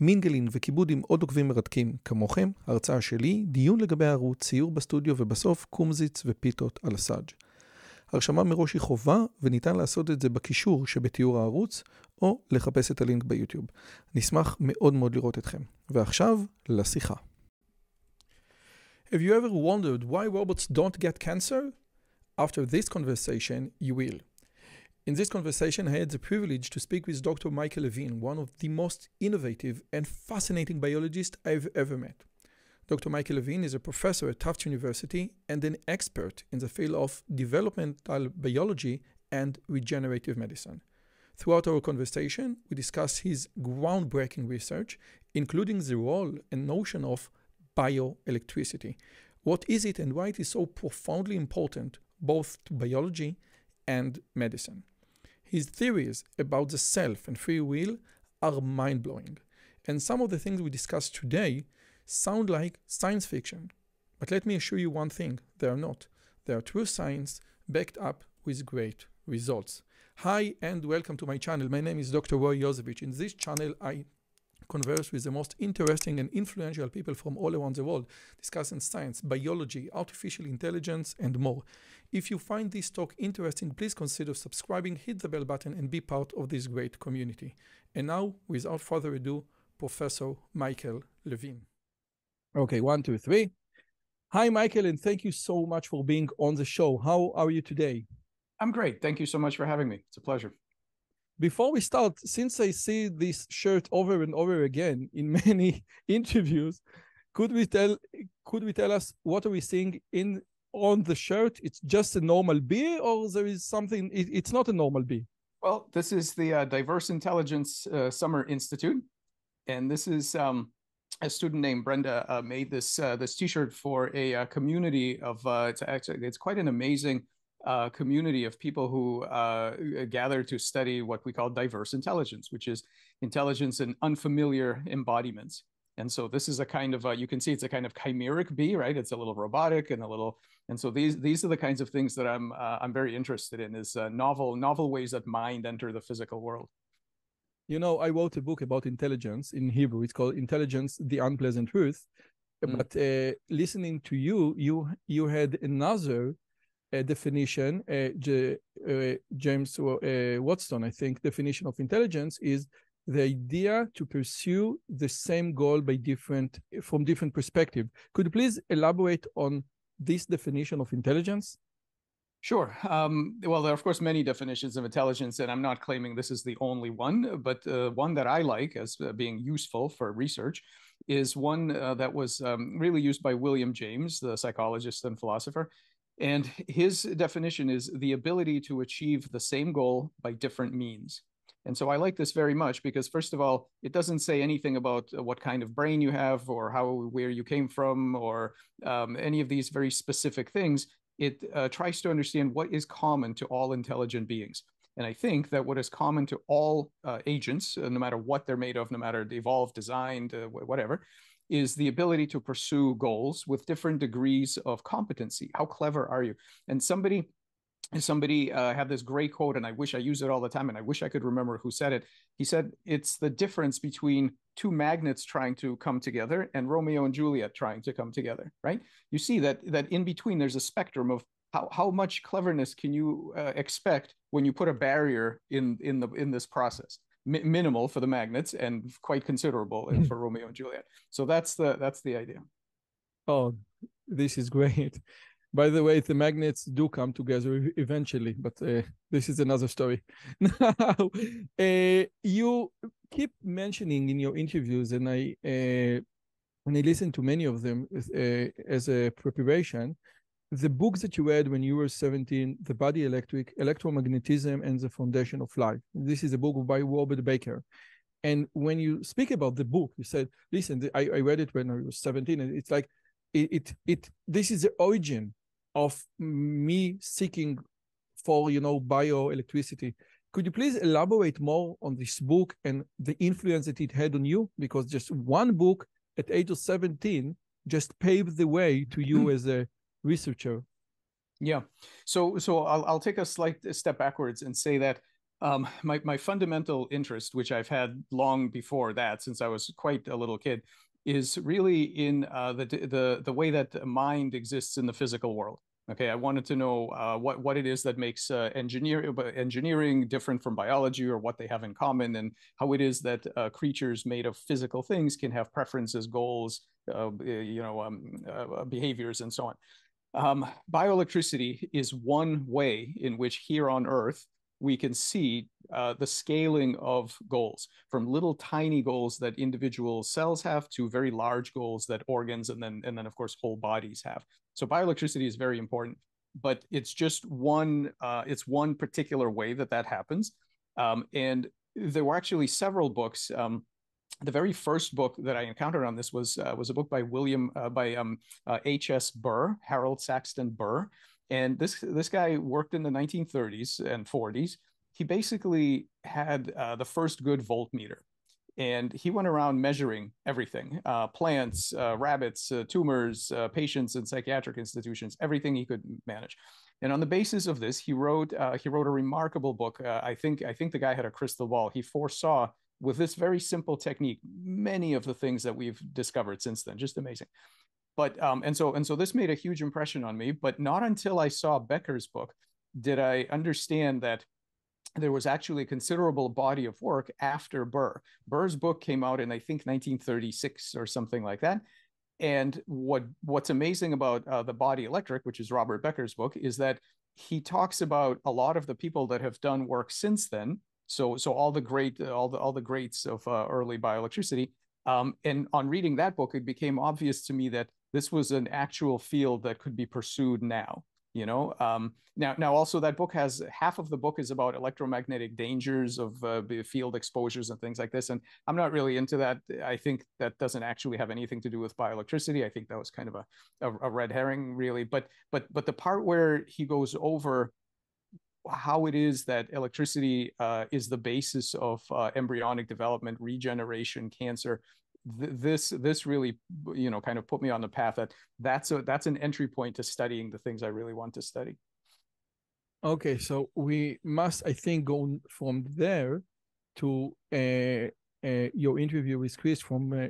מינגלין וכיבוד עם עוד עוקבים מרתקים כמוכם, הרצאה שלי, דיון לגבי הערוץ, ציור בסטודיו ובסוף קומזיץ ופיתות על הסאג'. הרשמה מראש היא חובה וניתן לעשות את זה בקישור שבתיאור הערוץ או לחפש את הלינק ביוטיוב. נשמח מאוד מאוד לראות אתכם. ועכשיו, לשיחה. Have you ever wondered why robots don't get cancer? After this conversation, you will. In this conversation, I had the privilege to speak with Dr. Michael Levin, one of the most innovative and fascinating biologists I've ever met. Dr. Michael Levin is a professor at Tufts University and an expert in the field of developmental biology and regenerative medicine. Throughout our conversation, we discussed his groundbreaking research, including the role and notion of bioelectricity. What is it and why it is so profoundly important both to biology and medicine? His theories about the self and free will are mind blowing. And some of the things we discussed today sound like science fiction. But let me assure you one thing they are not. They are true science backed up with great results. Hi, and welcome to my channel. My name is Dr. Roy Yozevitch. In this channel, I converse with the most interesting and influential people from all around the world, discussing science, biology, artificial intelligence, and more. If you find this talk interesting, please consider subscribing, hit the bell button, and be part of this great community. And now, without further ado, Professor Michael Levin. Okay, one, two, three. Hi, Michael, and thank you so much for being on the show. How are you today? I'm great. Thank you so much for having me. It's a pleasure. Before we start, since I see this shirt over and over again in many interviews, could we tell could we tell us what are we seeing in on the shirt? It's just a normal bee or there is something it, it's not a normal bee? Well this is the uh, diverse intelligence uh, summer institute. And this is um, a student named brenda uh, made this uh, this t-shirt for a, uh, community of uh, it's actually it's quite an amazing community of people who gather to study what we call diverse intelligence which is intelligence in unfamiliar embodiments and so this is a kind of a, you can see it's a kind of chimeric bee, right? It's a little robotic and a little, and so these these are the kinds of things that I'm uh, I'm very interested in is uh, novel novel ways that mind enter the physical world. You know, I wrote a book about intelligence in Hebrew. It's called Intelligence: The Unpleasant Truth. Mm. But uh, listening to you, you you had another uh, definition. Uh, J- uh, James Watson, I think, definition of intelligence is the idea to pursue the same goal by different from different perspective. Could you please elaborate on this definition of intelligence? Sure. Um, well, there are, of course, many definitions of intelligence, and I'm not claiming this is the only one, but uh, one that I like as uh, being useful for research is one uh, that was um, really used by William James, the psychologist and philosopher. And his definition is the ability to achieve the same goal by different means. And so I like this very much because, first of all, it doesn't say anything about uh, what kind of brain you have or how where you came from or um, any of these very specific things. It uh, tries to understand what is common to all intelligent beings. And I think that what is common to all uh, agents, uh, no matter what they're made of, no matter evolved, designed, uh, whatever, is the ability to pursue goals with different degrees of competency. How clever are you? And somebody somebody uh, had this great quote and i wish i use it all the time and i wish i could remember who said it he said it's the difference between two magnets trying to come together and romeo and juliet trying to come together right you see that that in between there's a spectrum of how, how much cleverness can you uh, expect when you put a barrier in in the in this process M- minimal for the magnets and quite considerable mm-hmm. for romeo and juliet so that's the that's the idea oh this is great by the way, the magnets do come together eventually, but uh, this is another story. now, uh, you keep mentioning in your interviews, and I uh, when I listen to many of them uh, as a preparation, the book that you read when you were 17, The Body Electric, Electromagnetism, and the Foundation of Life. This is a book by Robert Becker. And when you speak about the book, you said, listen, I, I read it when I was 17, and it's like, it, it, it this is the origin of me seeking for you know bioelectricity. Could you please elaborate more on this book and the influence that it had on you? Because just one book at age of 17 just paved the way to you as a researcher. Yeah. So so I'll I'll take a slight step backwards and say that um, my my fundamental interest, which I've had long before that, since I was quite a little kid, is really in uh, the the the way that mind exists in the physical world. Okay, I wanted to know uh, what what it is that makes uh, engineer, engineering different from biology, or what they have in common, and how it is that uh, creatures made of physical things can have preferences, goals, uh, you know, um, uh, behaviors, and so on. Um, bioelectricity is one way in which here on Earth we can see uh, the scaling of goals from little tiny goals that individual cells have to very large goals that organs and then and then of course whole bodies have. So bioelectricity is very important but it's just one uh, it's one particular way that that happens. Um, and there were actually several books um, the very first book that I encountered on this was uh, was a book by William uh, by um, uh, H.S. Burr, Harold Saxton Burr, and this this guy worked in the 1930s and 40s. He basically had uh, the first good voltmeter, and he went around measuring everything: uh, plants, uh, rabbits, tumors, patients in psychiatric institutions, everything he could manage. And on the basis of this, he wrote he wrote a remarkable book. I think I think the guy had a crystal ball. He foresaw with this very simple technique many of the things that we've discovered since then. Just amazing but um, and so and so this made a huge impression on me but not until i saw becker's book did i understand that there was actually a considerable body of work after burr burr's book came out in i think 1936 or something like that and what what's amazing about uh, the body electric which is robert becker's book is that he talks about a lot of the people that have done work since then so so all the great all the all the greats of uh, early bioelectricity um, and on reading that book, it became obvious to me that this was an actual field that could be pursued now you know? Um, now now also that book has half of the book is about electromagnetic dangers of uh, field exposures and things like this and i'm not really into that. I think that doesn't actually have anything to do with bioelectricity. I think that was kind of a, a, a red herring really but but but the part where he goes over how it is that electricity uh, is the basis of uh, embryonic development, regeneration, cancer, this this really you know kind of put me on the path that that's a that's an entry point to studying the things I really want to study. Okay, so we must I think go from there to uh, uh, your interview with Chris from uh,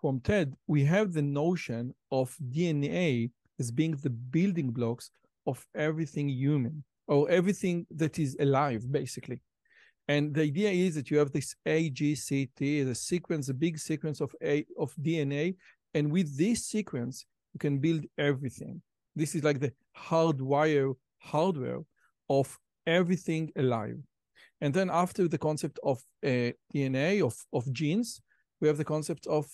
from TED. We have the notion of DNA as being the building blocks of everything human or everything that is alive, basically. And the idea is that you have this AGCT, the sequence, a big sequence of a of DNA, and with this sequence, you can build everything. This is like the hardwire hardware of everything alive. And then after the concept of uh, DNA of of genes, we have the concept of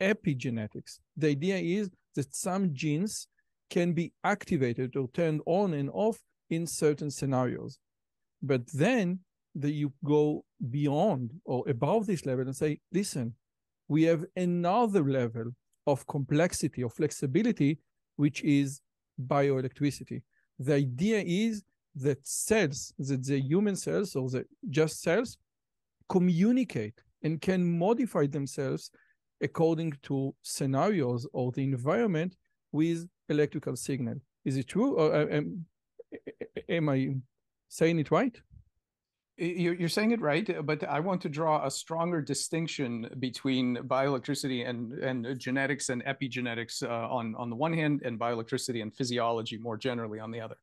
epigenetics. The idea is that some genes can be activated or turned on and off in certain scenarios. But then that you go beyond or above this level and say, listen, we have another level of complexity or flexibility, which is bioelectricity. The idea is that cells, that the human cells or the just cells, communicate and can modify themselves according to scenarios or the environment with electrical signal. Is it true? Or uh, am, I saying it right? You're saying it right, but I want to draw a stronger distinction between bioelectricity and, and genetics and epigenetics uh, on, on the one hand, and bioelectricity and physiology more generally on the other.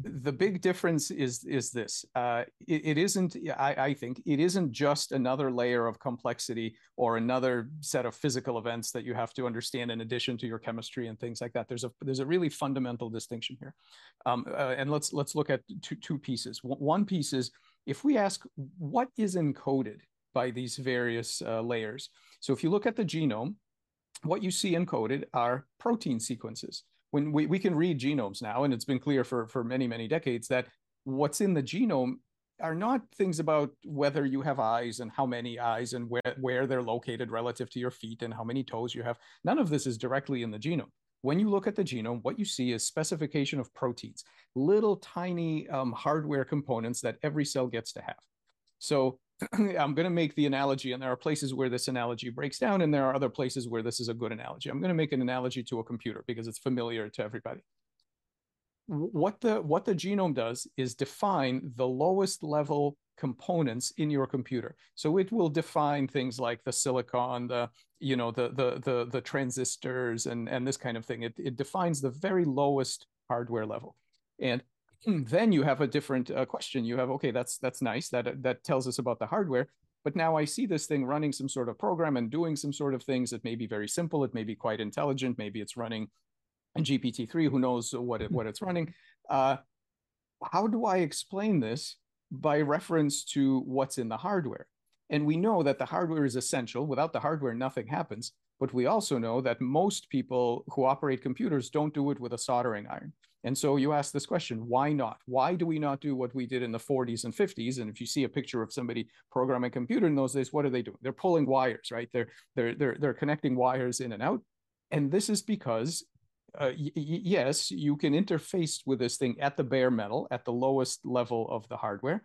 The big difference is is this: uh, it, it isn't. I, I think it isn't just another layer of complexity or another set of physical events that you have to understand in addition to your chemistry and things like that. There's a there's a really fundamental distinction here, um, uh, and let's let's look at two two pieces. One piece is if we ask what is encoded by these various uh, layers, so if you look at the genome, what you see encoded are protein sequences. When we, we can read genomes now, and it's been clear for, for many, many decades that what's in the genome are not things about whether you have eyes and how many eyes and where, where they're located relative to your feet and how many toes you have. None of this is directly in the genome. when you look at the genome, what you see is specification of proteins, little tiny um, hardware components that every cell gets to have. So I'm going to make the analogy, and there are places where this analogy breaks down, and there are other places where this is a good analogy. I'm going to make an analogy to a computer because it's familiar to everybody. What the what the genome does is define the lowest level components in your computer. So it will define things like the silicon, the you know the the the, the transistors, and and this kind of thing. It it defines the very lowest hardware level, and then you have a different uh, question. You have okay, that's that's nice. That that tells us about the hardware. But now I see this thing running some sort of program and doing some sort of things. It may be very simple. It may be quite intelligent. Maybe it's running in GPT-3. Who knows what it, what it's running? Uh, how do I explain this by reference to what's in the hardware? And we know that the hardware is essential. Without the hardware, nothing happens. But we also know that most people who operate computers don't do it with a soldering iron. And so you ask this question, why not? Why do we not do what we did in the 40s and 50s? And if you see a picture of somebody programming a computer in those days, what are they doing? They're pulling wires, right? They're they're they're they're connecting wires in and out. And this is because uh, yes, you can interface with this thing at the bare metal, at the lowest level of the hardware.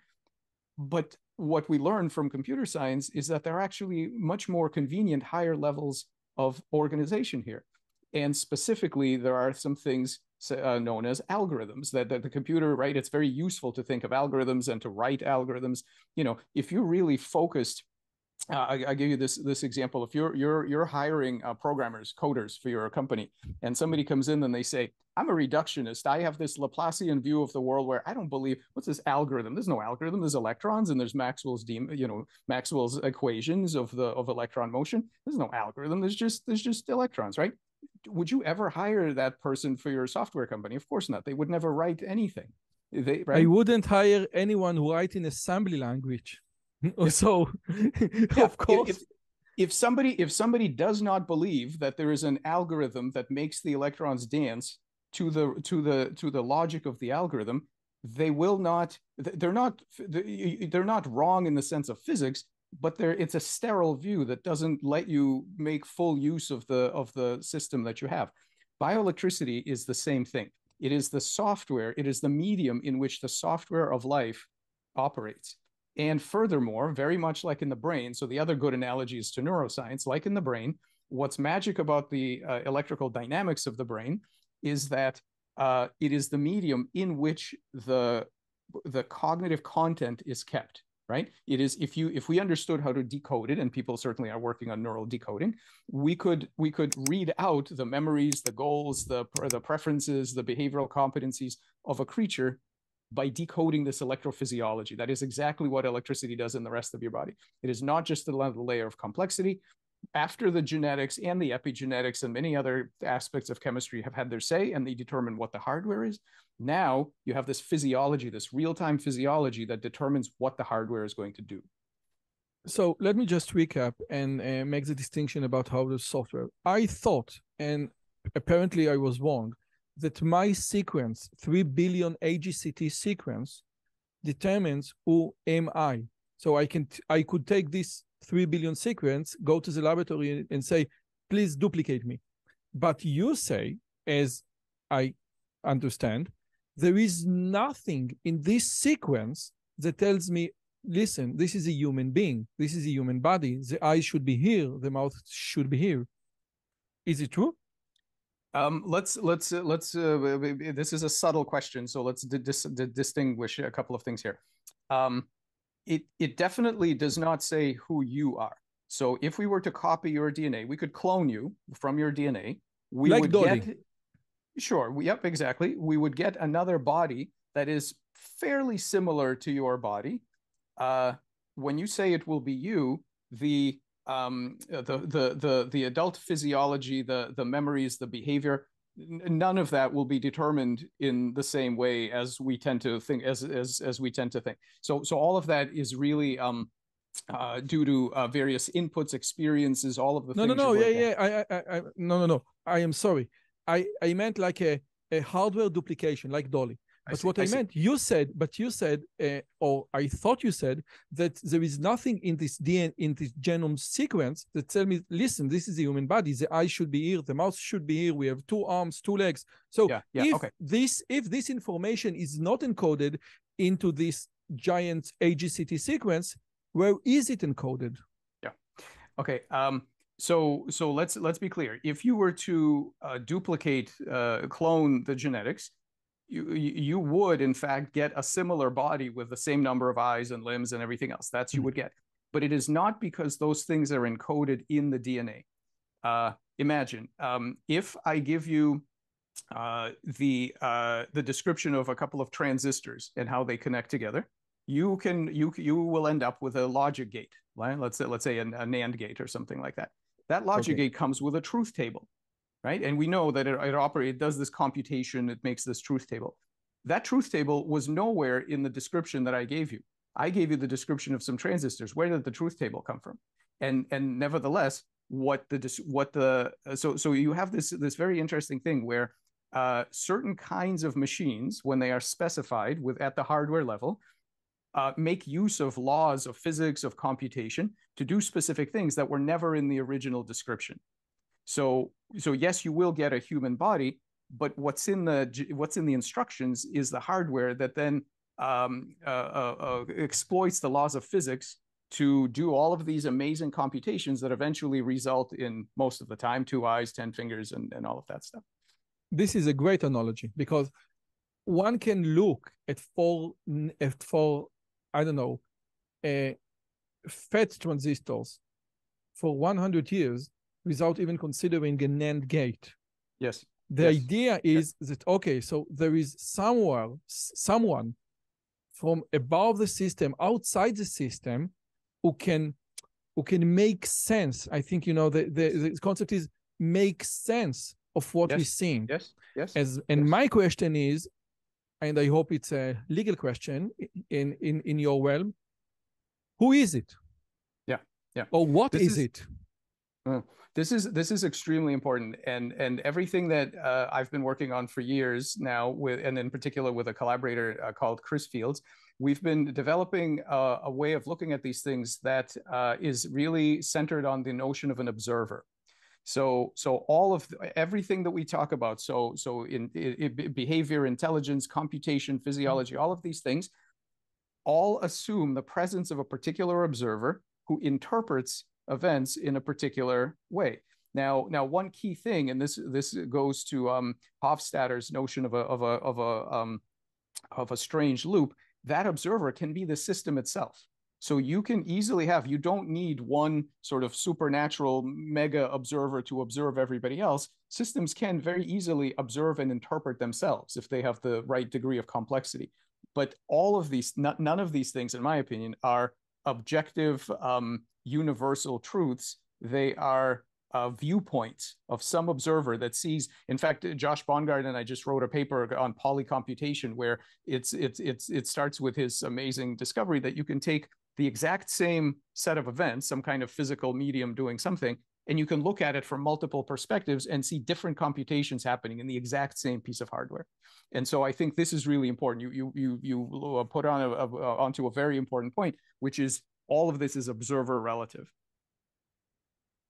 But what we learn from computer science is that there are actually much more convenient higher levels of organization here. And specifically, there are some things uh, known as algorithms that, that the computer right it's very useful to think of algorithms and to write algorithms you know if you're really focused uh, I, I, give you this this example. If you're you're you're hiring uh, programmers, coders for your company, and somebody comes in and they say, "I'm a reductionist. I have this Laplacian view of the world where I don't believe what's this algorithm. There's no algorithm. There's electrons, and there's Maxwell's you know Maxwell's equations of the of electron motion. There's no algorithm. There's just there's just electrons, right? Would you ever hire that person for your software company? Of course not. They would never write anything. They, right? I wouldn't hire anyone who write in assembly language. so, yeah, of course. If, if somebody if somebody does not believe that there is an algorithm that makes the electrons dance to the to the to the logic of the algorithm, they will not. They're not. They're not wrong in the sense of physics but there it's a sterile view that doesn't let you make full use of the of the system that you have. Bioelectricity is the same thing. It is the software it is the medium in which the software of life operates. And furthermore very much like in the brain so the other good analogy is to neuroscience like in the brain what's magic about the uh, electrical dynamics of the brain is that uh, it is the medium in which the the cognitive content is kept right? It is if you if we understood how to decode it and people certainly are working on neural decoding we could we could read out the memories the goals the the preferences the behavioral competencies of a creature by decoding this electrophysiology. That is exactly what electricity does in the rest of your body. It is not just the layer of complexity. After the genetics and the epigenetics and many other aspects of chemistry have had their say and they determine what the hardware is now you have this physiology this real-time physiology that determines what the hardware is going to do. So let me just recap and uh, make the distinction about how the software. I thought and apparently i was wrong that my sequence 3 billion agct sequence determines who am i. So i can I could take this 3 billion sequence, go to the laboratory and say, please duplicate me. But you say, as I understand, there is nothing in this sequence that tells me, listen, this is a human being, this is a human body, the eyes should be here, the mouth should be here. Is it true? Um, let's let's uh, let's. Uh, this is a subtle question, so let's dis- distinguish a couple of things here. Um, it it definitely does not say who you are. So if we were to copy your DNA, we could clone you from your DNA. We like would Dolly. get sure. Yep, exactly. We would get another body that is fairly similar to your body. Uh, when you say it will be you, the um, the the the the adult physiology, the the memories, the behavior none of that will be determined in the same way as we tend to think as as as we tend to think so so all of that is really um uh due to uh, various inputs experiences all of the things. no no no yeah yeah I, I i no no no i am sorry i i meant like a a hardware duplication like dolly but see, what I, I meant, you said, but you said, uh, or I thought you said that there is nothing in this DNA in this genome sequence that tell me, listen, this is the human body. The eye should be here, the mouth should be here. We have two arms, two legs. So yeah, yeah, if okay. this if this information is not encoded into this giant AGCT sequence, where is it encoded? Yeah. Okay. Um, so so let's let's be clear. If you were to uh, duplicate, uh, clone the genetics, you you would in fact get a similar body with the same number of eyes and limbs and everything else. That's you mm-hmm. would get. But it is not because those things are encoded in the DNA. Uh, imagine um, if I give you uh, the uh, the description of a couple of transistors and how they connect together, you can you you will end up with a logic gate. Right? Let's say let's say a, a NAND gate or something like that. That logic okay. gate comes with a truth table, right? And we know that it, it operates, it does this computation, it makes this truth table. That truth table was nowhere in the description that I gave you. I gave you the description of some transistors. Where did the truth table come from? And and nevertheless, what the what the so so you have this this very interesting thing where uh, certain kinds of machines, when they are specified with at the hardware level, uh, make use of laws of physics of computation to do specific things that were never in the original description. So, so yes, you will get a human body, but what's in the what's in the instructions is the hardware that then um, uh, uh, uh, exploits the laws of physics to do all of these amazing computations that eventually result in most of the time two eyes, ten fingers, and, and all of that stuff. This is a great analogy because one can look at four at four I don't know uh, FET transistors for 100 years without even considering a NAND gate. Yes. The yes. idea is yes. that okay, so there is somewhere someone from above the system, outside the system, who can who can make sense. I think you know the the, the concept is make sense of what yes. we're seeing. Yes. Yes. As and yes. my question is, and I hope it's a legal question in in in your realm. Who is it? Yeah. Yeah. Or what is, is it? Uh, this is this is extremely important, and and everything that uh, I've been working on for years now, with and in particular with a collaborator uh, called Chris Fields, we've been developing a, a way of looking at these things that uh, is really centered on the notion of an observer. So so all of everything that we talk about, so so in, in behavior, intelligence, computation, physiology, all of these things, all assume the presence of a particular observer who interprets events in a particular way. Now, now one key thing, and this this goes to um, Hofstadter's notion of a of a of a um, of a strange loop. That observer can be the system itself. So you can easily have. You don't need one sort of supernatural mega observer to observe everybody else. Systems can very easily observe and interpret themselves if they have the right degree of complexity. But all of these, none of these things, in my opinion, are objective um, universal truths. They are uh, viewpoints of some observer that sees. In fact, Josh Bongard and I just wrote a paper on polycomputation where it's it's it's it starts with his amazing discovery that you can take the exact same set of events, some kind of physical medium doing something, and you can look at it from multiple perspectives and see different computations happening in the exact same piece of hardware. And so I think this is really important. You you you you uh, put on a, a, onto a very important point, which is all of this is observer relative.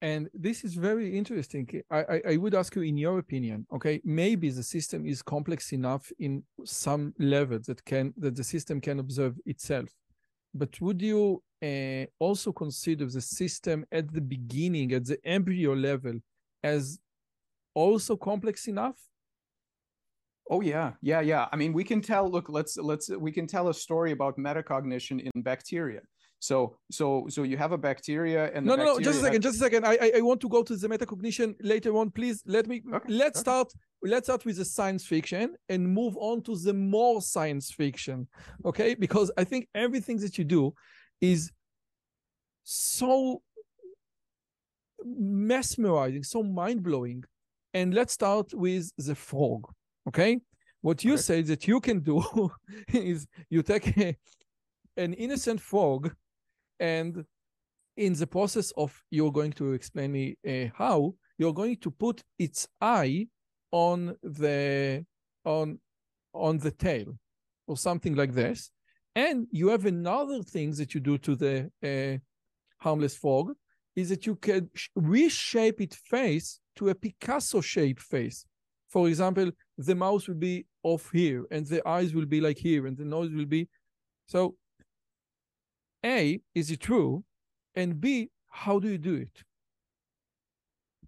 And this is very interesting. I, I, I, would ask you, in your opinion, okay, maybe the system is complex enough in some level that can that the system can observe itself. But would you uh, also consider the system at the beginning, at the embryo level, as also complex enough? Oh yeah, yeah, yeah. I mean, we can tell. Look, let's let's we can tell a story about metacognition in bacteria. So so so you have a bacteria and no no no just a second just a second I I want to go to the metacognition later on please let me okay. let's okay. start let's start with the science fiction and move on to the more science fiction okay because I think everything that you do is so mesmerizing so mind blowing and let's start with the frog okay what you okay. say that you can do is you take a, an innocent frog and in the process of you're going to explain me uh, how you're going to put its eye on the on on the tail or something like this. And you have another thing that you do to the uh, harmless frog is that you can reshape its face to a Picasso shaped face. For example, the mouth will be off here, and the eyes will be like here, and the nose will be. So, A, is it true? And B, how do you do it?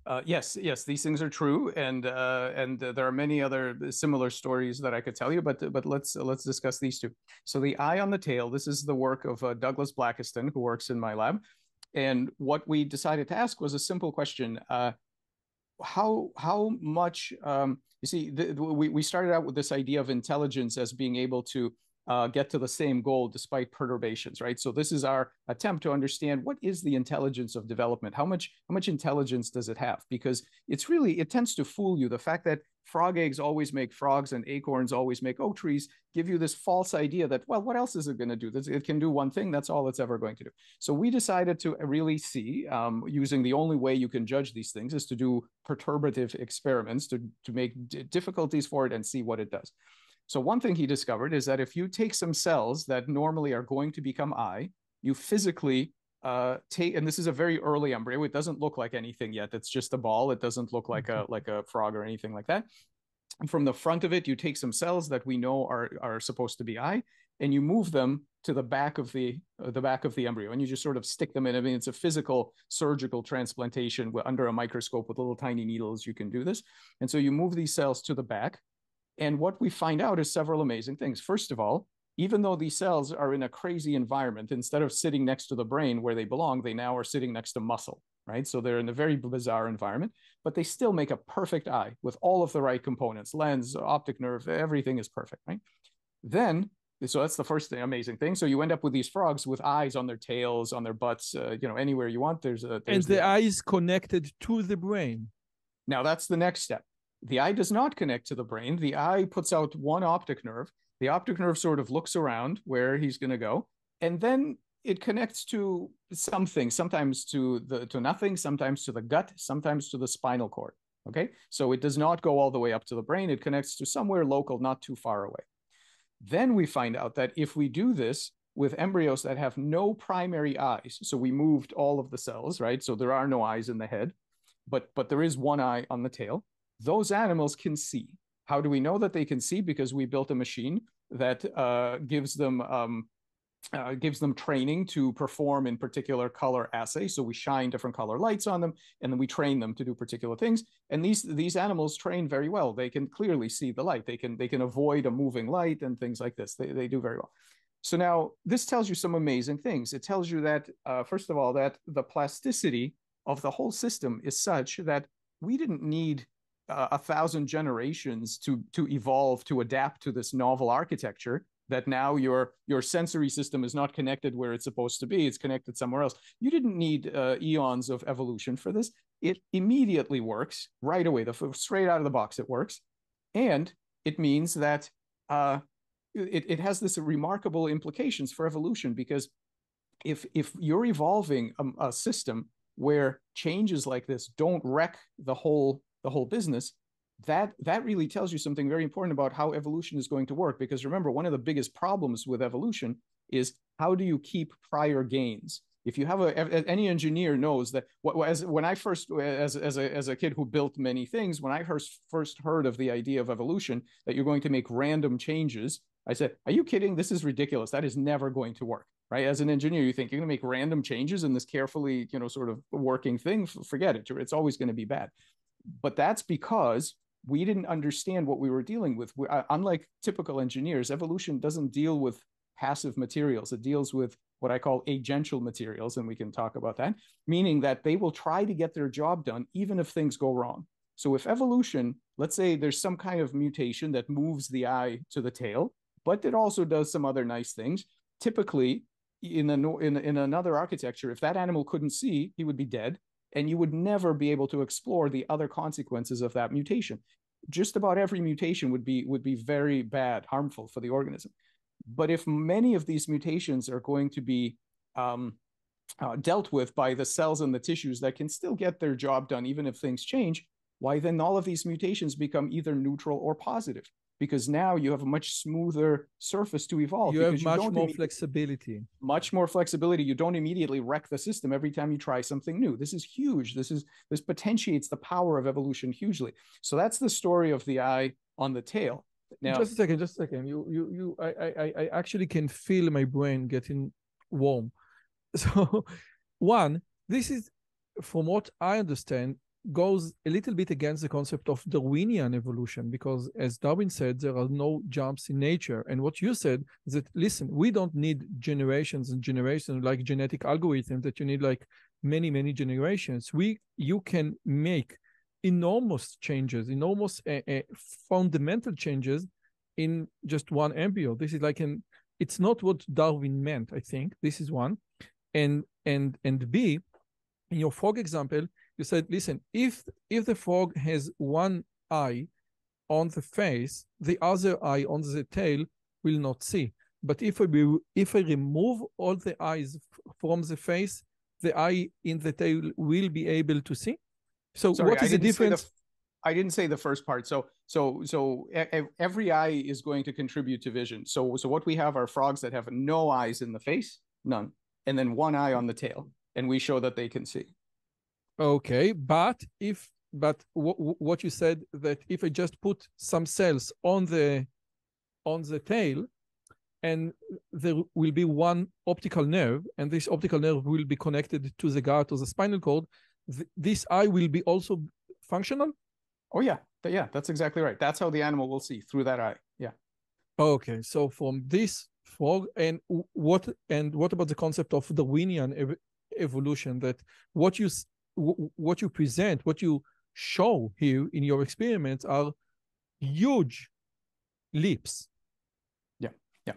Uh, yes, yes, these things are true, and uh, and uh, there are many other similar stories that I could tell you, but but let's let's discuss these two. So the eye on the tail. This is the work of uh, Douglas Blackiston, who works in my lab, and what we decided to ask was a simple question: uh, How how much? Um, you see, we we started out with this idea of intelligence as being able to uh, get to the same goal despite perturbations, right? So this is our attempt to understand what is the intelligence of development? How much how much intelligence does it have? Because it's really it tends to fool you. The fact that frog eggs always make frogs and acorns always make oak trees give you this false idea that well, what else is it going to do? It can do one thing. That's all it's ever going to do. So we decided to really see um, using the only way you can judge these things is to do perturbative experiments to to make difficulties for it and see what it does. So one thing he discovered is that if you take some cells that normally are going to become eye, you physically uh, take, and this is a very early embryo. It doesn't look like anything yet. It's just a ball. It doesn't look like a like a frog or anything like that. And from the front of it, you take some cells that we know are are supposed to be eye, and you move them to the back of the uh, the back of the embryo, and you just sort of stick them in. I mean, it's a physical surgical transplantation under a microscope with little tiny needles. You can do this, and so you move these cells to the back and what we find out is several amazing things. First of all, even though these cells are in a crazy environment, instead of sitting next to the brain where they belong, they now are sitting next to muscle, right? So they're in a very bizarre environment, but they still make a perfect eye with all of the right components lens, optic nerve, everything is perfect, right? Then, so that's the first thing, amazing thing. So you end up with these frogs with eyes on their tails, on their butts, uh, you know, anywhere you want. There's a. There's and the, the eyes connected to the brain. Now that's the next step. The eye does not connect to the brain. The eye puts out one optic nerve. The optic nerve sort of looks around where he's going to go, and then it connects to something, sometimes to the to nothing, sometimes to the gut, sometimes to the spinal cord. Okay, so it does not go all the way up to the brain. It connects to somewhere local, not too far away. Then we find out that if we do this with embryos that have no primary eyes, so we moved all of the cells, right? So there are no eyes in the head, but but there is one eye on the tail those animals can see. How do we know that they can see? Because we built a machine that uh, gives them um, uh, gives them training to perform in particular color assays. So we shine different color lights on them, and then we train them to do particular things. And these these animals train very well. They can clearly see the light. They can they can avoid a moving light and things like this. They they do very well. So now this tells you some amazing things. It tells you that uh, first of all that the plasticity of the whole system is such that we didn't need uh, a thousand generations to to evolve to adapt to this novel architecture that now your your sensory system is not connected where it's supposed to be it's connected somewhere else. You didn't need uh, eons of evolution for this. It immediately works right away. The straight out of the box it works. And it means that uh, it, it has this remarkable implications for evolution because if if you're evolving a, a system where changes like this don't wreck the whole the whole business, that that really tells you something very important about how evolution is going to work. Because remember, one of the biggest problems with evolution is how do you keep prior gains? If you have a any engineer knows that as when I first as as a as a kid who built many things, when I first first heard of the idea of evolution that you're going to make random changes, I said, "Are you kidding? This is ridiculous. That is never going to work." Right? As an engineer, you think you're going to make random changes in this carefully, you know, sort of working thing. Forget it. It's always going to be bad but that's because we didn't understand what we were dealing with. We, uh, unlike typical engineers, evolution doesn't deal with passive materials. It deals with what I call agential materials, and we can talk about that, meaning that they will try to get their job done even if things go wrong. So if evolution, let's say there's some kind of mutation that moves the eye to the tail, but it also does some other nice things. Typically, in, a, in, in another architecture, if that animal couldn't see, he would be dead and you would never be able to explore the other consequences of that mutation. Just about every mutation would be would be very bad harmful for the organism. But if many of these mutations are going to be um, uh, dealt with by the cells and the tissues that can still get their job done even if things change why then all of these mutations become either neutral or positive because now you have a much smoother surface to evolve. You have because much don't more flexibility. much more flexibility. You don't immediately wreck the system every time you try something new. This is huge. This is this potentiates the power of evolution hugely. So that's the story of the eye on the tail. Now, just a second, just a second. You, you, you. I, I, I actually can feel my brain getting warm. So, one, this is, from what I understand, goes a little bit against the concept of Darwinian evolution because, as Darwin said, there are no jumps in nature. And what you said is that listen, we don't need generations and generations like genetic algorithms that you need like many, many generations. We, you can make enormous changes, enormous uh, uh, fundamental changes in just one embryo. This is like an it's not what Darwin meant, I think. This is one. And and and B, in your frog example, you said, listen, if if the frog has one eye on the face, the other eye on the tail will not see. But if I be, if I remove all the eyes from the face, the eye in the tail will be able to see. So Sorry, what is the difference? I didn't say the first part. So so so every eye is going to contribute to vision. So so what we have are frogs that have no eyes in the face, none, and then one eye on the tail, and we show that they can see. Okay, but if but w- w- what you said that if I just put some cells on the on the tail, and there will be one optical nerve, and this optical nerve will be connected to the gut or the spinal cord, th- this eye will be also functional. Oh yeah, yeah, that's exactly right. That's how the animal will see through that eye. Yeah. Okay, so from this frog, and w- what and what about the concept of Darwinian ev- evolution? That what you what you present, what you show here in your experiments are huge leaps. Yeah, yeah,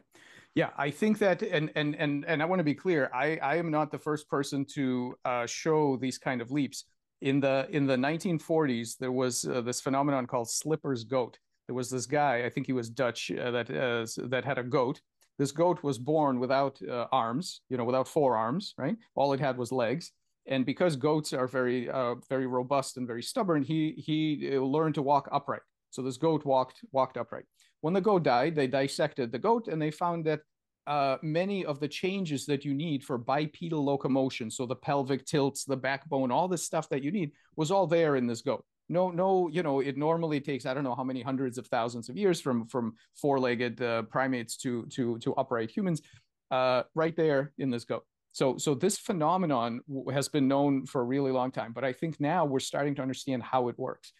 yeah. I think that, and and and and I want to be clear. I I am not the first person to uh, show these kind of leaps. In the in the 1940s, there was uh, this phenomenon called Slijper's goat. There was this guy, I think he was Dutch, uh, that uh, that had a goat. This goat was born without uh, arms, you know, without forearms, right? All it had was legs. And because goats are very uh, very robust and very stubborn, he he uh, learned to walk upright. So this goat walked walked upright. When the goat died, they dissected the goat and they found that uh, many of the changes that you need for bipedal locomotion, so the pelvic tilts, the backbone, all this stuff that you need was all there in this goat. No, no, you know, it normally takes I don't know how many hundreds of thousands of years from from four-legged uh, primates to to to upright humans, uh, right there in this goat. So, so this phenomenon has been known for a really long time, but I think now we're starting to understand how it works.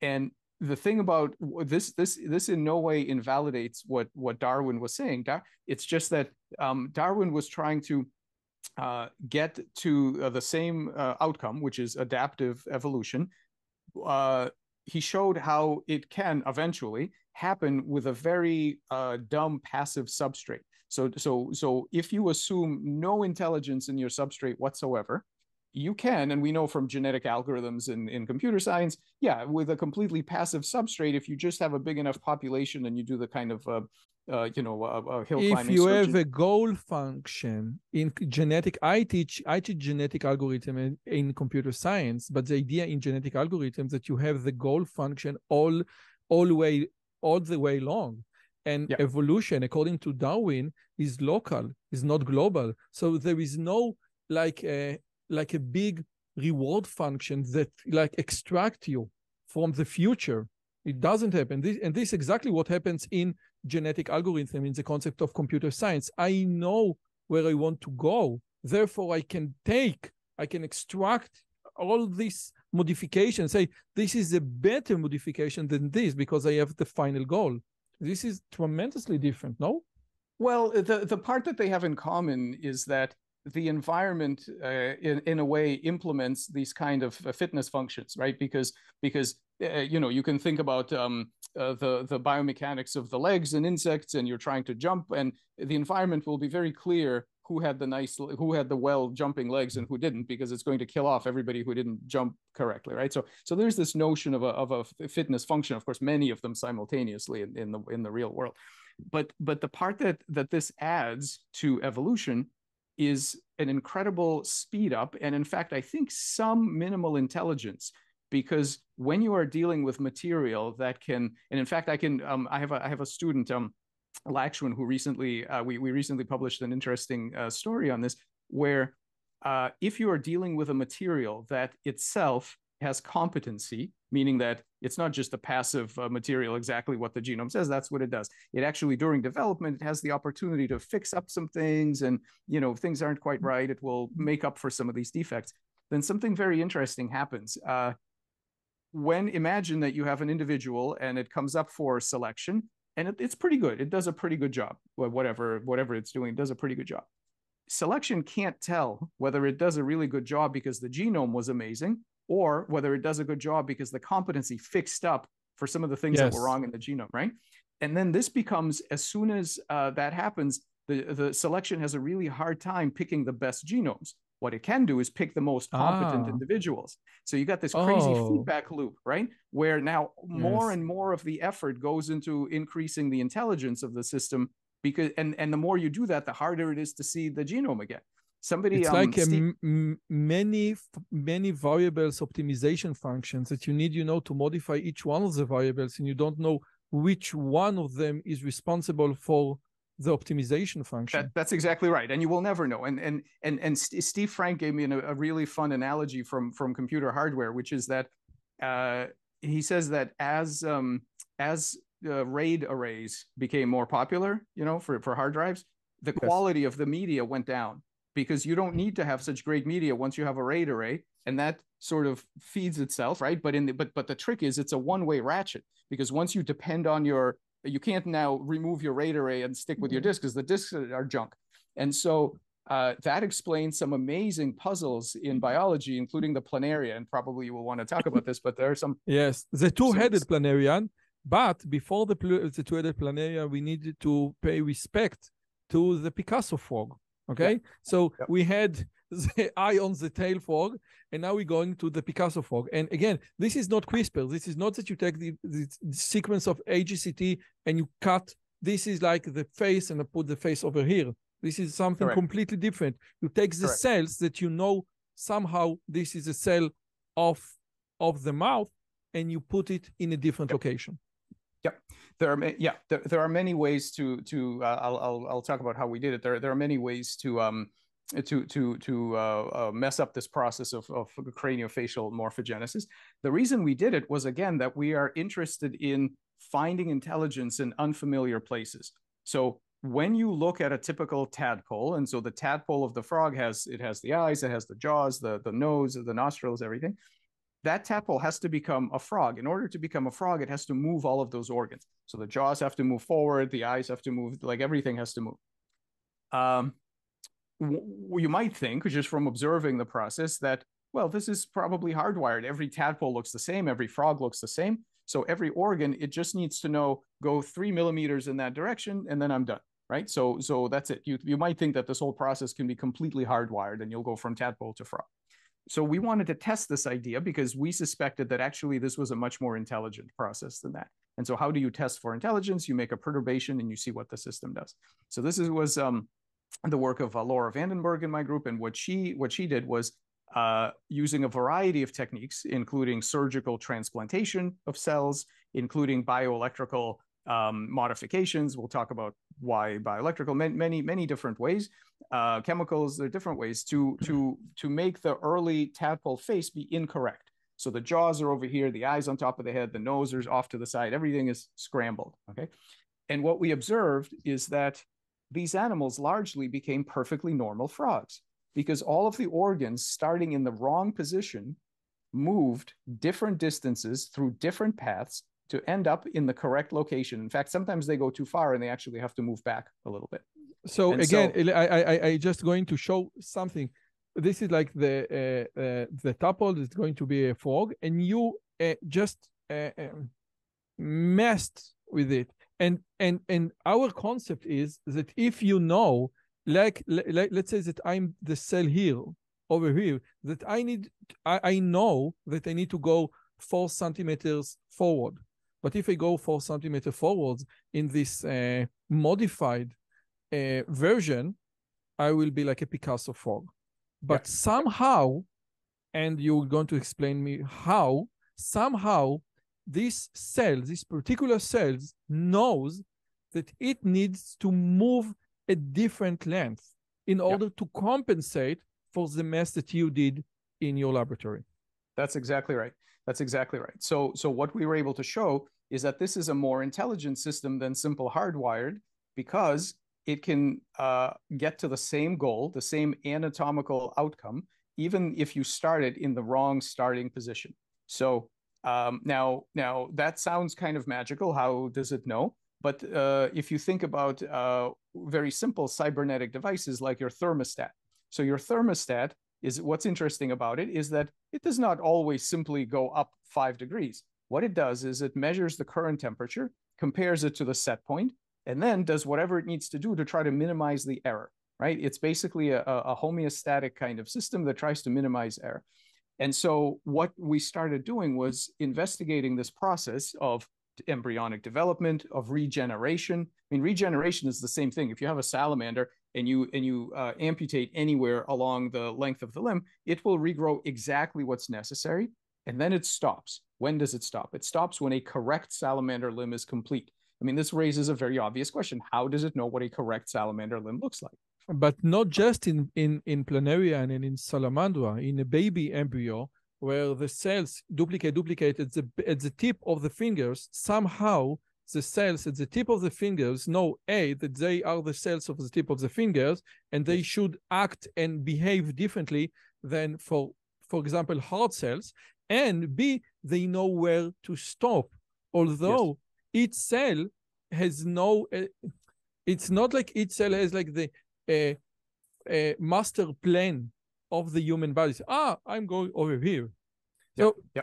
And the thing about this this this in no way invalidates what what Darwin was saying. It's just that um, Darwin was trying to uh, get to uh, the same uh, outcome, which is adaptive evolution. Uh, he showed how it can eventually happen with a very uh, dumb passive substrate. So so so if you assume no intelligence in your substrate whatsoever, you can, and we know from genetic algorithms in, in computer science, yeah, with a completely passive substrate, if you just have a big enough population and you do the kind of, uh, uh, you know, uh, uh, hill If climbing. you search have a goal function in genetic, I teach I teach genetic algorithm in, in computer science, but the idea in genetic algorithms that you have the goal function all all way all the way long. And evolution, according to Darwin, is local, is not global. So there is no like a like a big reward function that like extract you from the future. It doesn't happen. This, and this is exactly what happens in genetic algorithm in the concept of computer science. I know where I want to go. Therefore, I can take, I can extract all these modifications, say this is a better modification than this because I have the final goal. This is tremendously different, no? Well, the the part that they have in common is that the environment, uh, in in a way, implements these kind of uh, fitness functions, right? Because because uh, you know you can think about um, uh, the the biomechanics of the legs and insects, and you're trying to jump, and the environment will be very clear who had the nice who had the well jumping legs and who didn't because it's going to kill off everybody who didn't jump correctly right? So so there's this notion of a, of a fitness function of course many of them simultaneously in, in the in the real world. But but the part that that this adds to evolution is an incredible speed up and in fact i think some minimal intelligence because when you are dealing with material that can, and in fact, I can, um, I have a, I have a student, um, Lakshwin, who recently, uh, we, we recently published an interesting uh, story on this, where uh, if you are dealing with a material that itself has competency, meaning that it's not just a passive uh, material, exactly what the genome says, that's what it does. It actually, during development, it has the opportunity to fix up some things and, you know, if things aren't quite right, it will make up for some of these defects. Then something very interesting happens. Uh, when imagine that you have an individual and it comes up for selection and it, it's pretty good. It does a pretty good job. Whatever, whatever it's doing, it does a pretty good job. Selection can't tell whether it does a really good job because the genome was amazing or whether it does a good job because the competency fixed up for some of the things yes. that were wrong in the genome, right? And then this becomes as soon as uh, that happens, the, the selection has a really hard time picking the best genomes what it can do is pick the most competent ah. individuals. So you got this crazy oh. feedback loop, right? Where now more yes. and more of the effort goes into increasing the intelligence of the system because and and the more you do that, the harder it is to see the genome again. Somebody it's um, like many many variables optimization functions that you need, you know, to modify each one of the variables, and you don't know which one of them is responsible for the optimization function. That, that's exactly right, and you will never know. And and and and Steve Frank gave me a, a really fun analogy from from computer hardware, which is that uh, he says that as um, as uh, RAID arrays became more popular, you know, for for hard drives, the yes. quality of the media went down because you don't need to have such great media once you have a RAID array, and that sort of feeds itself, right? But in the but but the trick is it's a one way ratchet because once you depend on your you can't now remove your RAID array and stick with your mm-hmm. disk because the disks are junk. And so uh, that explains some amazing puzzles in biology, including the planaria. And probably you will want to talk about this, but there are some. Yes, the two-headed planarian. But before the, the two-headed planaria, we needed to pay respect to the Picasso frog. Okay, yeah. so yeah. we had the eye on the tail frog, and now we're going to the Picasso frog. And again, this is not CRISPR. This is not that you take the, the, sequence of AGCT and you cut. This is like the face and I put the face over here. This is something Correct. completely different. You take the Correct. cells that you know somehow this is a cell of of the mouth and you put it in a different yep. location. Yep. There are yeah there, there are many ways to to uh, I'll, I'll I'll talk about how we did it. There there are many ways to um to to to uh, uh, mess up this process of, of craniofacial morphogenesis. The reason we did it was again that we are interested in finding intelligence in unfamiliar places. So when you look at a typical tadpole, and so the tadpole of the frog has it has the eyes, it has the jaws, the the nose, the nostrils, everything. That tadpole has to become a frog. In order to become a frog, it has to move all of those organs. So the jaws have to move forward, the eyes have to move, like everything has to move. Um, you might think, just from observing the process, that, well, this is probably hardwired. Every tadpole looks the same, every frog looks the same. So every organ, it just needs to know go three millimeters in that direction, and then I'm done. Right. So so that's it. You you might think that this whole process can be completely hardwired and you'll go from tadpole to frog. So we wanted to test this idea because we suspected that actually this was a much more intelligent process than that. And so how do you test for intelligence? You make a perturbation and you see what the system does. So this is, was um, the work of uh, Laura Vandenberg in my group, and what she what she did was uh, using a variety of techniques, including surgical transplantation of cells, including bioelectrical um, modifications. We'll talk about why bioelectrical, many many, many different ways, uh, chemicals. There are different ways to to to make the early tadpole face be incorrect. So the jaws are over here, the eyes on top of the head, the nose is off to the side. Everything is scrambled. Okay, and what we observed is that these animals largely became perfectly normal frogs because all of the organs starting in the wrong position moved different distances through different paths to end up in the correct location. In fact, sometimes they go too far and they actually have to move back a little bit. So and again, so, I, I I just going to show something. This is like the uh, uh, the tuple is going to be a frog, and you uh, just uh, um, messed with it and and and our concept is that if you know like, like let's say that i'm the cell here over here that i need I, I know that i need to go four centimeters forward but if i go four centimeter forwards in this uh, modified uh, version i will be like a picasso frog but yeah. somehow and you're going to explain me how somehow this cell, this particular cell knows that it needs to move a different length in order yeah. to compensate for the mess that you did in your laboratory. That's exactly right. That's exactly right. So, so what we were able to show is that this is a more intelligent system than simple hardwired because it can uh, get to the same goal, the same anatomical outcome, even if you started in the wrong starting position. So um, now, now that sounds kind of magical. How does it know? But uh, if you think about uh, very simple cybernetic devices like your thermostat, so your thermostat is what's interesting about it is that it does not always simply go up five degrees. What it does is it measures the current temperature, compares it to the set point, and then does whatever it needs to do to try to minimize the error, right? It's basically a, a homeostatic kind of system that tries to minimize error. And so what we started doing was investigating this process of embryonic development, of regeneration. I mean, regeneration is the same thing. If you have a salamander and you and you uh, amputate anywhere along the length of the limb, it will regrow exactly what's necessary, and then it stops. When does it stop? It stops when a correct salamander limb is complete. I mean, this raises a very obvious question: How does it know what a correct salamander limb looks like? But not just in in in planaria and in salamandra, in a baby embryo, where the cells duplicate, duplicate at the, at the tip of the fingers, somehow the cells at the tip of the fingers know A, that they are the cells of the tip of the fingers, and they should act and behave differently than for, for example, heart cells, and B, they know where to stop. Although yes. each cell has no, uh, it's not like each cell has like the uh, master plan of the human body. Ah, I'm going over here. So, yeah.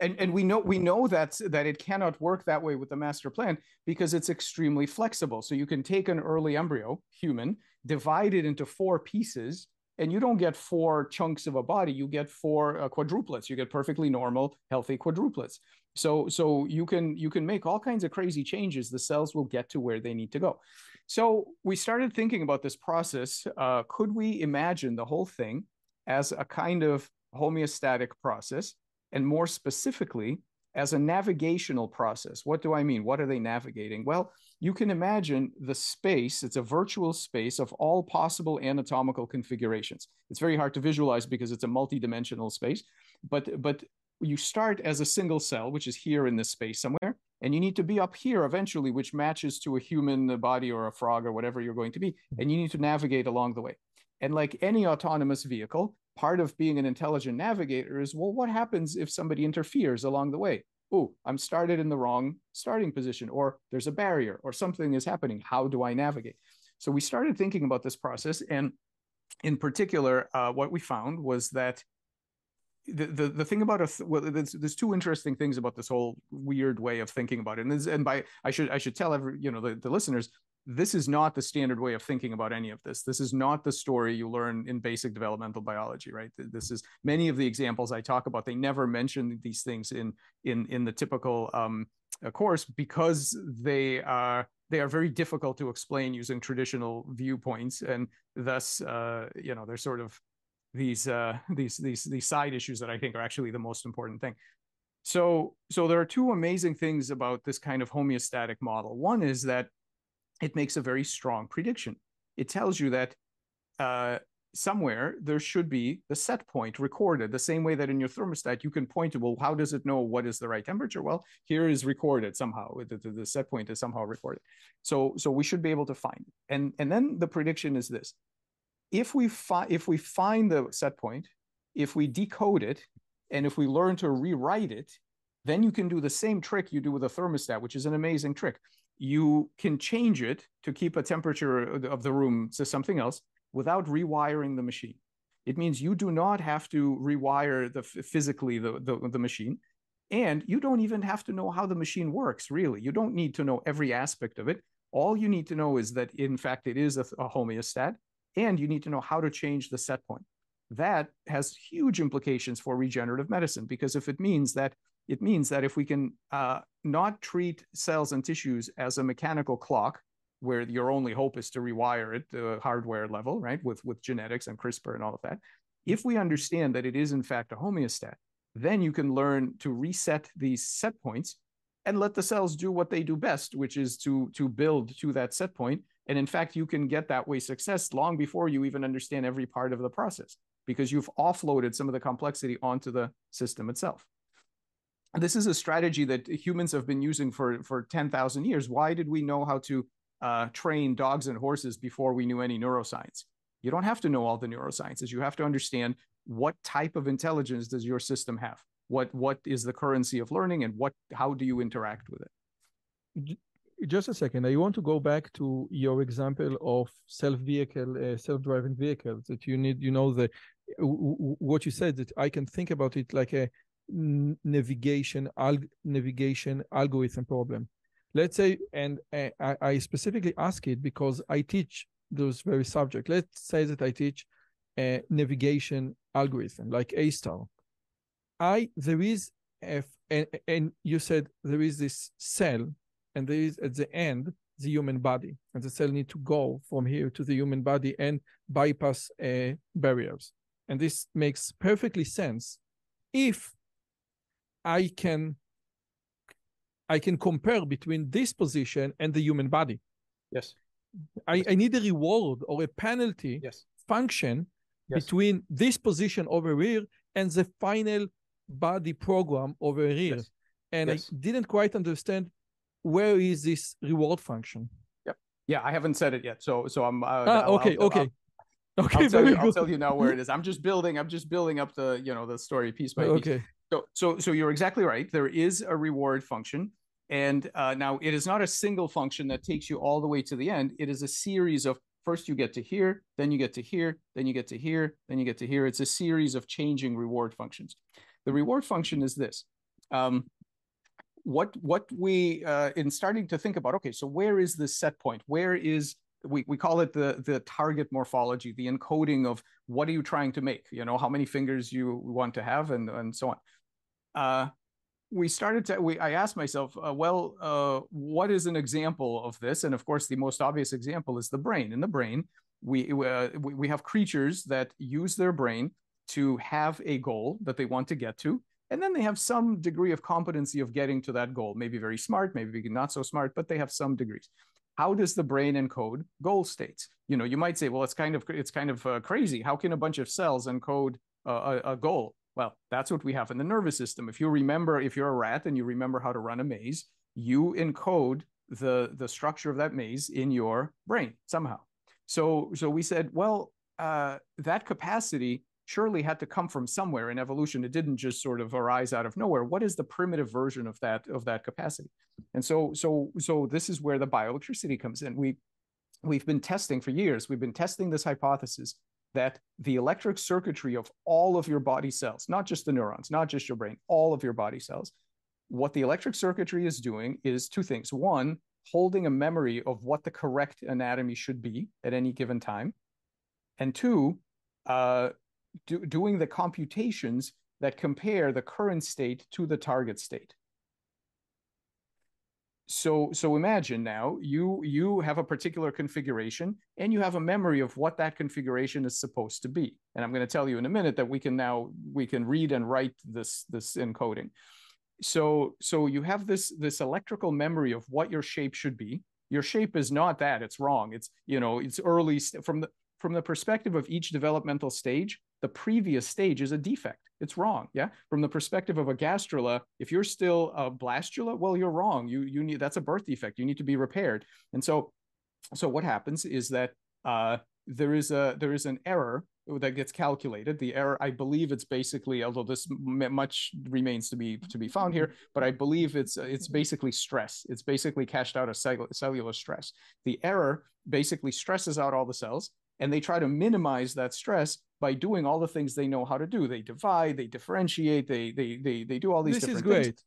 And, and we know we know that that it cannot work that way with the master plan because it's extremely flexible. So you can take an early embryo, human, divide it into four pieces, and you don't get four chunks of a body. You get four uh, quadruplets. You get perfectly normal, healthy quadruplets. So so you can you can make all kinds of crazy changes. The cells will get to where they need to go. So we started thinking about this process. Uh, could we imagine the whole thing as a kind of homeostatic process, and more specifically, as a navigational process. What do I mean? What are they navigating? Well, you can imagine the space, it's a virtual space of all possible anatomical configurations. It's very hard to visualize because it's a multidimensional space, but but you start as a single cell, which is here in this space somewhere, and you need to be up here eventually, which matches to a human body or a frog or whatever you're going to be, and you need to navigate along the way. And like any autonomous vehicle, part of being an intelligent navigator is well, what happens if somebody interferes along the way? Oh, I'm started in the wrong starting position, or there's a barrier, or something is happening. How do I navigate? So we started thinking about this process. And in particular, uh, what we found was that the, the, the thing about th- well, there's, there's two interesting things about this whole weird way of thinking about it. And, and by I should I should tell every you know the, the listeners this is not the standard way of thinking about any of this. This is not the story you learn in basic developmental biology, right? This is many of the examples I talk about. They never mention these things in in in the typical um, uh, course because they are they are very difficult to explain using traditional viewpoints, and thus, uh, you know, they're sort of these uh, these these these side issues that I think are actually the most important thing. So so there are two amazing things about this kind of homeostatic model. One is that it makes a very strong prediction. It tells you that uh, somewhere there should be the set point recorded the same way that in your thermostat you can point to well how does it know what is the right temperature well here is recorded somehow the, the, the set point is somehow recorded so so we should be able to find it and and then the prediction is this if we find if we find the set point if we decode it and if we learn to rewrite it then you can do the same trick you do with a thermostat which is an amazing trick you can change it to keep a temperature of the room to something else without rewiring the machine. It means you do not have to rewire the physically the, the, the machine. And you don't even have to know how the machine works, really. You don't need to know every aspect of it. All you need to know is that, in fact, it is a, a homeostat, and you need to know how to change the set point. That has huge implications for regenerative medicine because if it means that it means that if we can uh, not treat cells and tissues as a mechanical clock, where your only hope is to rewire it to hardware level, right, with, with genetics and CRISPR and all of that, if we understand that it is in fact a homeostat, then you can learn to reset these set points and let the cells do what they do best, which is to to build to that set point. And in fact, you can get that way success long before you even understand every part of the process because you've offloaded some of the complexity onto the system itself. This is a strategy that humans have been using for, for 10,000 years. Why did we know how to uh, train dogs and horses before we knew any neuroscience? You don't have to know all the neurosciences. You have to understand what type of intelligence does your system have? What what is the currency of learning and what how do you interact with it? Just a second. I want to go back to your example of self-vehicle, uh, self-driving vehicles that you need. You know the what you said that I can think about it like a navigation alg- navigation algorithm problem. Let's say, and uh, I, I specifically ask it because I teach those very subjects. Let's say that I teach a navigation algorithm like A star. I there is a, and, and you said there is this cell, and there is at the end the human body, and the cell need to go from here to the human body and bypass uh, barriers. And this makes perfectly sense if I can I can compare between this position and the human body. Yes. I, I need a reward or a penalty yes. function yes. between this position over here and the final body program over here. Yes. And I didn't quite understand where is this reward function. Yep. Yeah, I haven't said it yet. So so I'm uh, ah, okay, I'll, okay. I'll, okay, I'll tell, you, I'll tell you now where it is. I'm just building. I'm just building up the you know the story piece by piece. Okay. So, so, so you're exactly right. There is a reward function, and uh, now it is not a single function that takes you all the way to the end. It is a series of first you get to here, then you get to here, then you get to here, then you get to here. It's a series of changing reward functions. The reward function is this. Um, what what we uh, in starting to think about? Okay, so where is the set point? Where is we, we call it the the target morphology, the encoding of what are you trying to make? You know, how many fingers you want to have, and and so on uh, we started to we i asked myself uh, well uh, what is an example of this and of course the most obvious example is the brain in the brain we uh, we have creatures that use their brain to have a goal that they want to get to and then they have some degree of competency of getting to that goal. Maybe very smart maybe not so smart but they have some degrees. How does the brain encode goal states? You know you might say well it's kind of it's kind of uh, crazy. How can a bunch of cells encode a, a goal? Well, that's what we have in the nervous system. If you remember, if you're a rat and you remember how to run a maze, you encode the the structure of that maze in your brain somehow. So so we said, well, uh, that capacity surely had to come from somewhere in evolution. It didn't just sort of arise out of nowhere. What is the primitive version of that of that capacity? And so so so this is where the bioelectricity comes in. We we've been testing for years. We've been testing this hypothesis that the electric circuitry of all of your body cells, not just the neurons, not just your brain, all of your body cells, what the electric circuitry is doing is two things. One, holding a memory of what the correct anatomy should be at any given time. And two, uh, do, doing the computations that compare the current state to the target state. So so imagine now you you have a particular configuration and you have a memory of what that configuration is supposed to be. And i'm going to tell you in a minute that we can now we can read and write this this encoding. So so you have this this electrical memory of what your shape should be. Your shape is not that it's wrong. It's you know it's early from the from the perspective of each developmental stage the previous stage is a defect it's wrong. Yeah. From the perspective of a gastrula, if you're still a blastula, well, you're wrong. You you need that's a birth defect. You need to be repaired. And so, so what happens is that uh, there is a there is an error that gets calculated. The error, I believe, it's basically, although this much remains to be to be found here, but I believe it's it's basically stress. It's basically cashed out of cellular stress. The error basically stresses out all the cells, and they try to minimize that stress by doing all the things they know how to do. They divide, they differentiate, they they they they do all these. This is great. Things.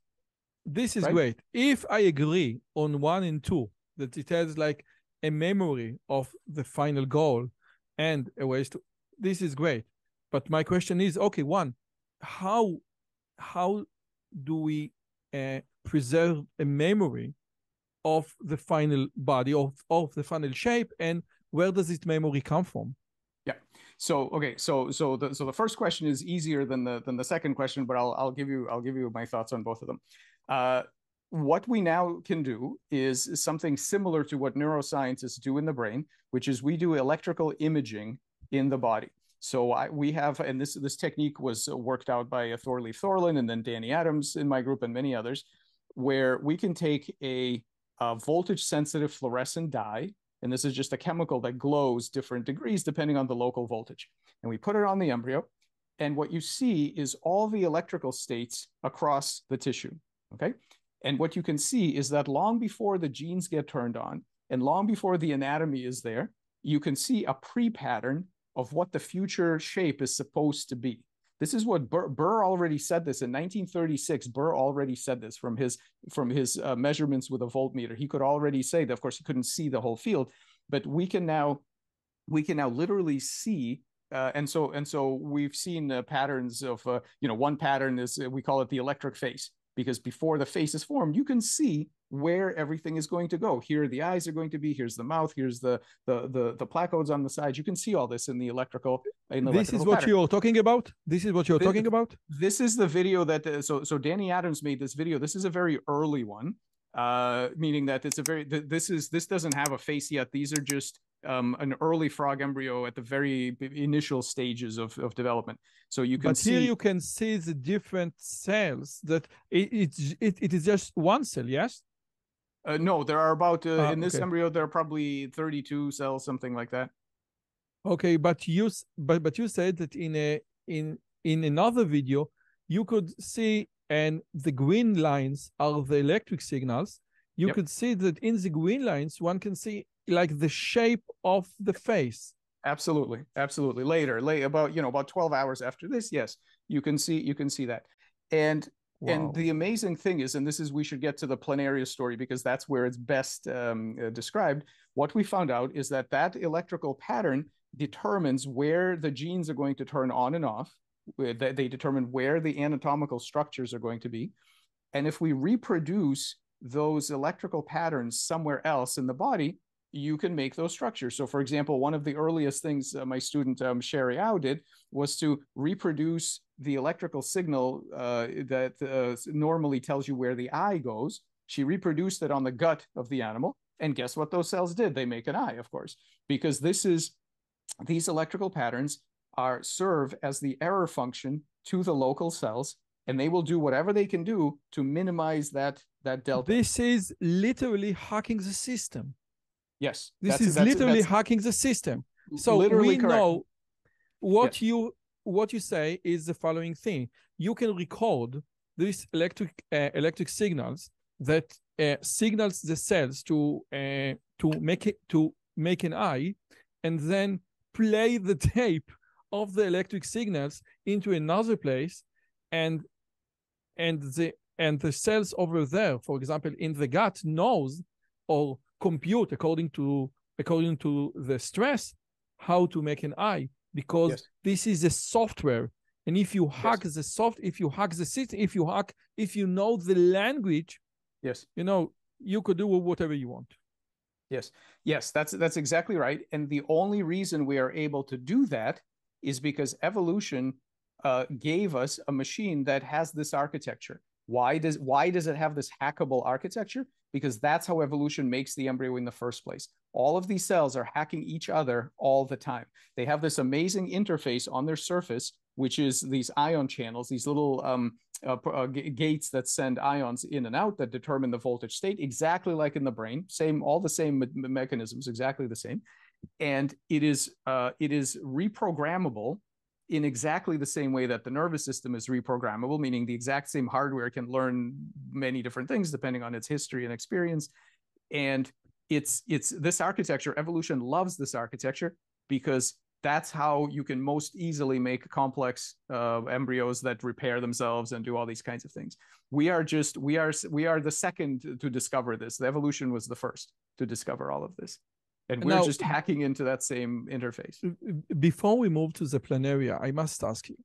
This is right? great. If I agree on one and two that it has like a memory of the final goal and a ways to, this is great. But my question is, okay, one, how how do we uh, preserve a memory of the final body of of the final shape and where does this memory come from? So okay, so so the so the first question is easier than the than the second question, but I'll I'll give you I'll give you my thoughts on both of them. Uh, what we now can do is something similar to what neuroscientists do in the brain, which is we do electrical imaging in the body. So I, we have, and this this technique was worked out by Thorleif Thorlin and then Dany Adams in my group and many others, where we can take a, a voltage sensitive fluorescent dye, and this is just a chemical that glows different degrees depending on the local voltage, and we put it on the embryo, and what you see is all the electrical states across the tissue. Okay, and what you can see is that long before the genes get turned on, and long before the anatomy is there, you can see a pre pattern of what the future shape is supposed to be. This is what Burr, Burr, already said this in 1936. Burr already said this from his from his uh, measurements with a voltmeter. He could already say that. Of course, he couldn't see the whole field, but we can now we can now literally see. Uh, and so and so we've seen uh, patterns of uh, you know one pattern is uh, we call it the electric face because before the face is formed, you can see where everything is going to go. Here the eyes are going to be, here's the mouth, here's the the the, the placodes on the sides. You can see all this in the electrical. In the this electrical is what pattern. you're talking about. This is what you're This- talking about. This is the video that uh, so so Dany Adams made this video. This is a very early one, uh, meaning that it's a very th- this is this doesn't have a face yet. These are just um, an early frog embryo at the very initial stages of, of development. So you can But see here you can see the different cells that it, it's it, it is just one cell. Yes. uh, no, there are about uh, Ah, in this okay. embryo there are probably 32 cells, something like that. Okay, but you but but you said that in a in in another video you could see and the green lines are the electric signals. You Yep. could see that in the green lines one can see like the shape of the face. Absolutely, absolutely. Later, late about you know about 12 hours after this, yes, you can see you can see that. And Wow. And the amazing thing is, and this is we should get to the planaria story because that's where it's best um, uh, described. What we found out is that that electrical pattern determines where the genes are going to turn on and off. They they determine where the anatomical structures are going to be, and if we reproduce those electrical patterns somewhere else in the body, you can make those structures. So, for example, one of the earliest things uh, my student um, Sherry Aw did was to reproduce the electrical signal uh, that uh, normally tells you where the eye goes. She reproduced it on the gut of the animal. And guess what those cells did? They make an eye, of course, because this is these electrical patterns are serve as the error function to the local cells, and they will do whatever they can do to minimize that that delta. This is literally hacking the system. Yes, This is literally that's hacking the system. So we correct. know what you what you say is the following thing. You can record these electric uh, electric signals that uh, signals the cells to uh, to make it to make an eye, and then play the tape of the electric signals into another place, and and the and the cells over there, for example, in the gut, knows or compute according to according to the stress how to make an eye because Yes. this is a software and if you hack the soft if you hack the system if you hack if you know the language Yes. you know you could do whatever you want Yes, yes, that's that's exactly right. And the only reason we are able to do that is because evolution uh, gave us a machine that has this architecture. Why does why does it have this hackable architecture? Because that's how evolution makes the embryo in the first place. All of these cells are hacking each other all the time. They have this amazing interface on their surface, which is these ion channels, these little um, uh, uh, gates that send ions in and out that determine the voltage state, exactly like in the brain. Same, all the same me- me- mechanisms, exactly the same. And it is uh, it is reprogrammable in exactly the same way that the nervous system is reprogrammable, meaning the exact same hardware can learn many different things depending on its history and experience. And it's it's this architecture. Evolution loves this architecture because that's how you can most easily make complex uh, embryos that repair themselves and do all these kinds of things. We are just we are we are the second to- to discover this. The evolution was the first to discover all of this, and we're Now- just hacking into that same interface. before we move to the planaria i must ask you.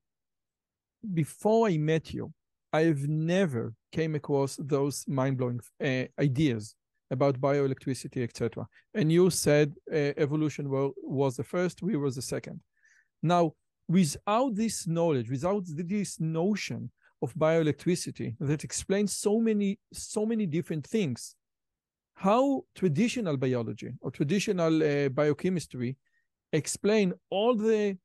Before i met you i've never came across those mind-blowing uh, ideas about bioelectricity etc and you said uh, evolution wa- was the first we were the second. Now, without this knowledge, without this notion of bioelectricity that explains so many, so many different things, how traditional biology or traditional uh, biochemistry explain all the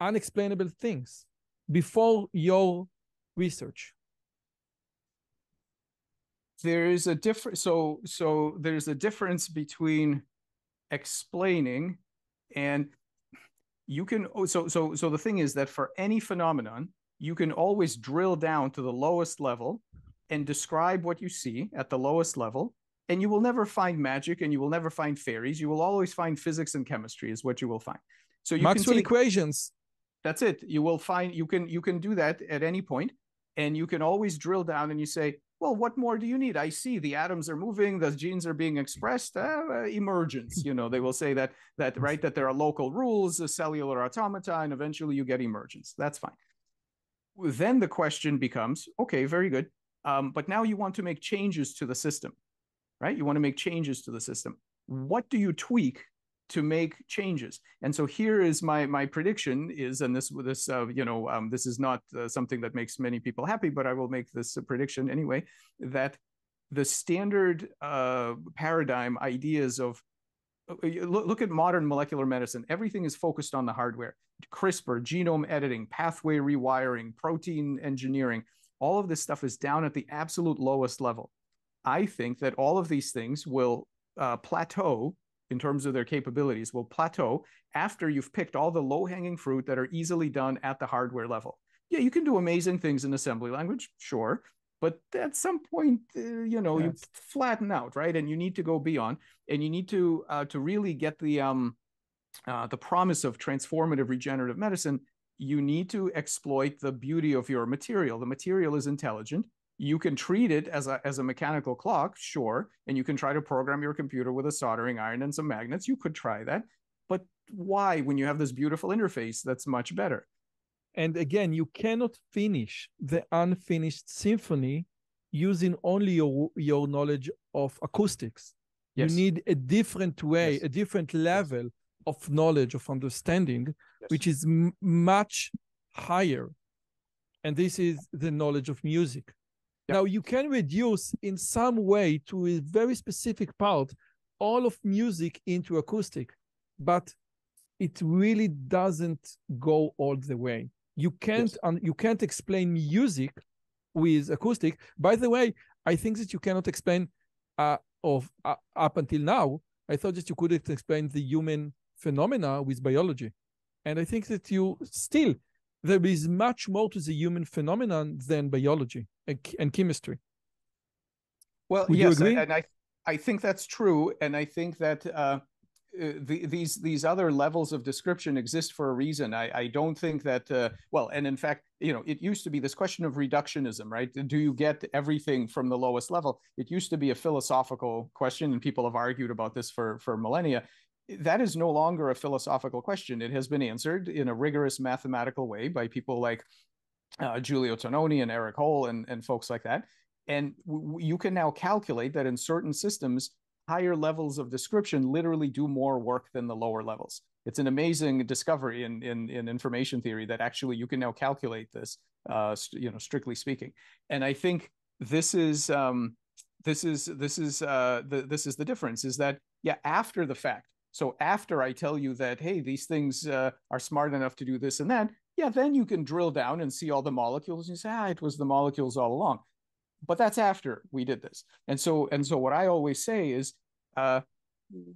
unexplainable things before your research? There is a difference so so there's a difference between explaining and you can oh, so so so the thing is that for any phenomenon you can always drill down to the lowest level and describe what you see at the lowest level and you will never find magic and you will never find fairies you will always find physics and chemistry is what you will find so you maxwell take, equations that's it you will find you can you can do that at any point and you can always drill down and you say well, what more do you need? I see the atoms are moving, the genes are being expressed. Uh, emergence, you know, they will say that that right that there are local rules, a cellular automata, and eventually you get emergence. That's fine. Then the question becomes, okay, very good, um, but now you want to make changes to the system, right? You want to make changes to the system. What do you tweak to make changes. And so here is my my prediction is, and this this uh, you know um, this is not uh, something that makes many people happy, but I will make this prediction anyway that the standard uh, paradigm ideas of uh, look, look at modern molecular medicine. Everything is focused on the hardware. CRISPR, genome editing, pathway rewiring, protein engineering. All of this stuff is down at the absolute lowest level. I think that all of these things will uh, plateau in terms of their capabilities will plateau after you've picked all the low hanging fruit that are easily done at the hardware level. Yeah, you can do amazing things in assembly language, sure, but at some point, uh, you know, yes. you flatten out, right? And you need to go beyond, and you need to uh, to really get the um uh, the promise of transformative regenerative medicine. You need to exploit the beauty of your material. The material is intelligent you can treat it as a as a mechanical clock sure and you can try to program your computer with a soldering iron and some magnets. You could try that. But why when you have this beautiful interface that's much better? And again you cannot finish the unfinished symphony using only your your knowledge of acoustics. Yes. you need a different way yes. a different level yes. of knowledge of understanding which is m- much higher. And this is the knowledge of music Yep. Now you can reduce in some way to a very specific part all of music into acoustic, but it really doesn't go all the way. You can't yes. um, you can't explain music with acoustic. By the way, I think that you cannot explain uh, of uh, up until now. I thought that you couldn't explain the human phenomena with biology, and I think that you still there is much more to the human phenomenon than biology and, and chemistry. Well, Would yes, and I I think that's true, and I think that uh, uh, the, these these other levels of description exist for a reason. I, I don't think that uh, well, and in fact, you know, it used to be this question of reductionism, right? Do you get everything from the lowest level? It used to be a philosophical question, and people have argued about this for for millennia that is no longer a philosophical question. It has been answered in a rigorous mathematical way by people like uh, Giulio Tononi and Erik Hoel and, and folks like that. And w- you can now calculate that in certain systems, higher levels of description literally do more work than the lower levels. It's an amazing discovery in, in, in information theory that actually you can now calculate this, uh, st- you know, strictly speaking. And I think this is um, this is this is uh, the, this is the difference is that yeah after the fact so after I tell you that, hey, these things uh, are smart enough to do this and that, yeah, then you can drill down and see all the molecules and say, ah, it was the molecules all along. But that's after we did this. And so, and so what I always say is, uh,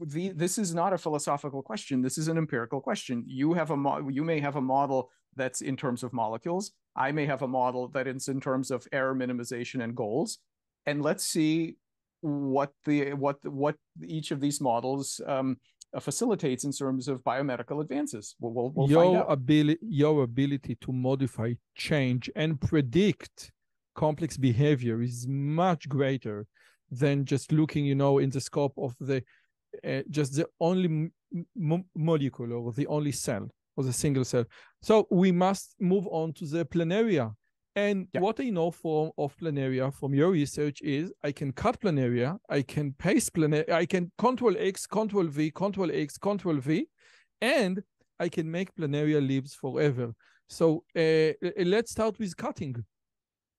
the, this is not a philosophical question. This is an empirical question. You have a mo- you may have a model that's in terms of molecules. I may have a model that is in terms of error minimization and goals. And let's see what the what what each of these models um, facilitates in terms of biomedical advances. We'll, we'll, we'll your ability, your ability to modify, change, and predict complex behavior is much greater than just looking, you know, in the scope of the uh, just the only molecule or the only cell or the single cell. So we must move on to the planaria and yeah. what I know from of planaria from your research is I can cut planaria, I can paste planaria, I can control X, control V, control X, control V, and I can make planaria lives forever. So uh, let's start with cutting.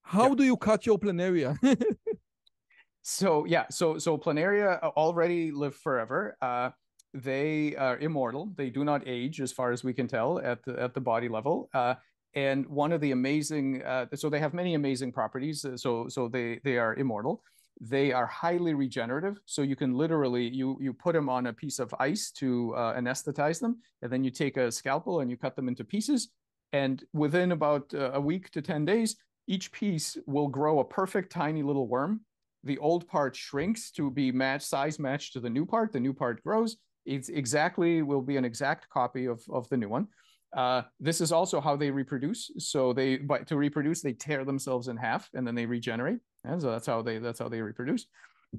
How do you cut your planaria? so yeah, so so planaria already live forever. Uh, they are immortal. They do not age, as far as we can tell, at the at the body level. Uh, and one of the amazing, uh, so they have many amazing properties. Uh, so so they they are immortal. They are highly regenerative. So you can literally you you put them on a piece of ice to uh, anesthetize them, and then you take a scalpel and you cut them into pieces. And within about uh, a week to ten days, each piece will grow a perfect tiny little worm. The old part shrinks to be match size matched to the new part. The new part grows. It's exactly will be an exact copy of, of the new one. Uh, this is also how they reproduce. So they, but to reproduce, they tear themselves in half and then they regenerate. And so that's how they that's how they reproduce.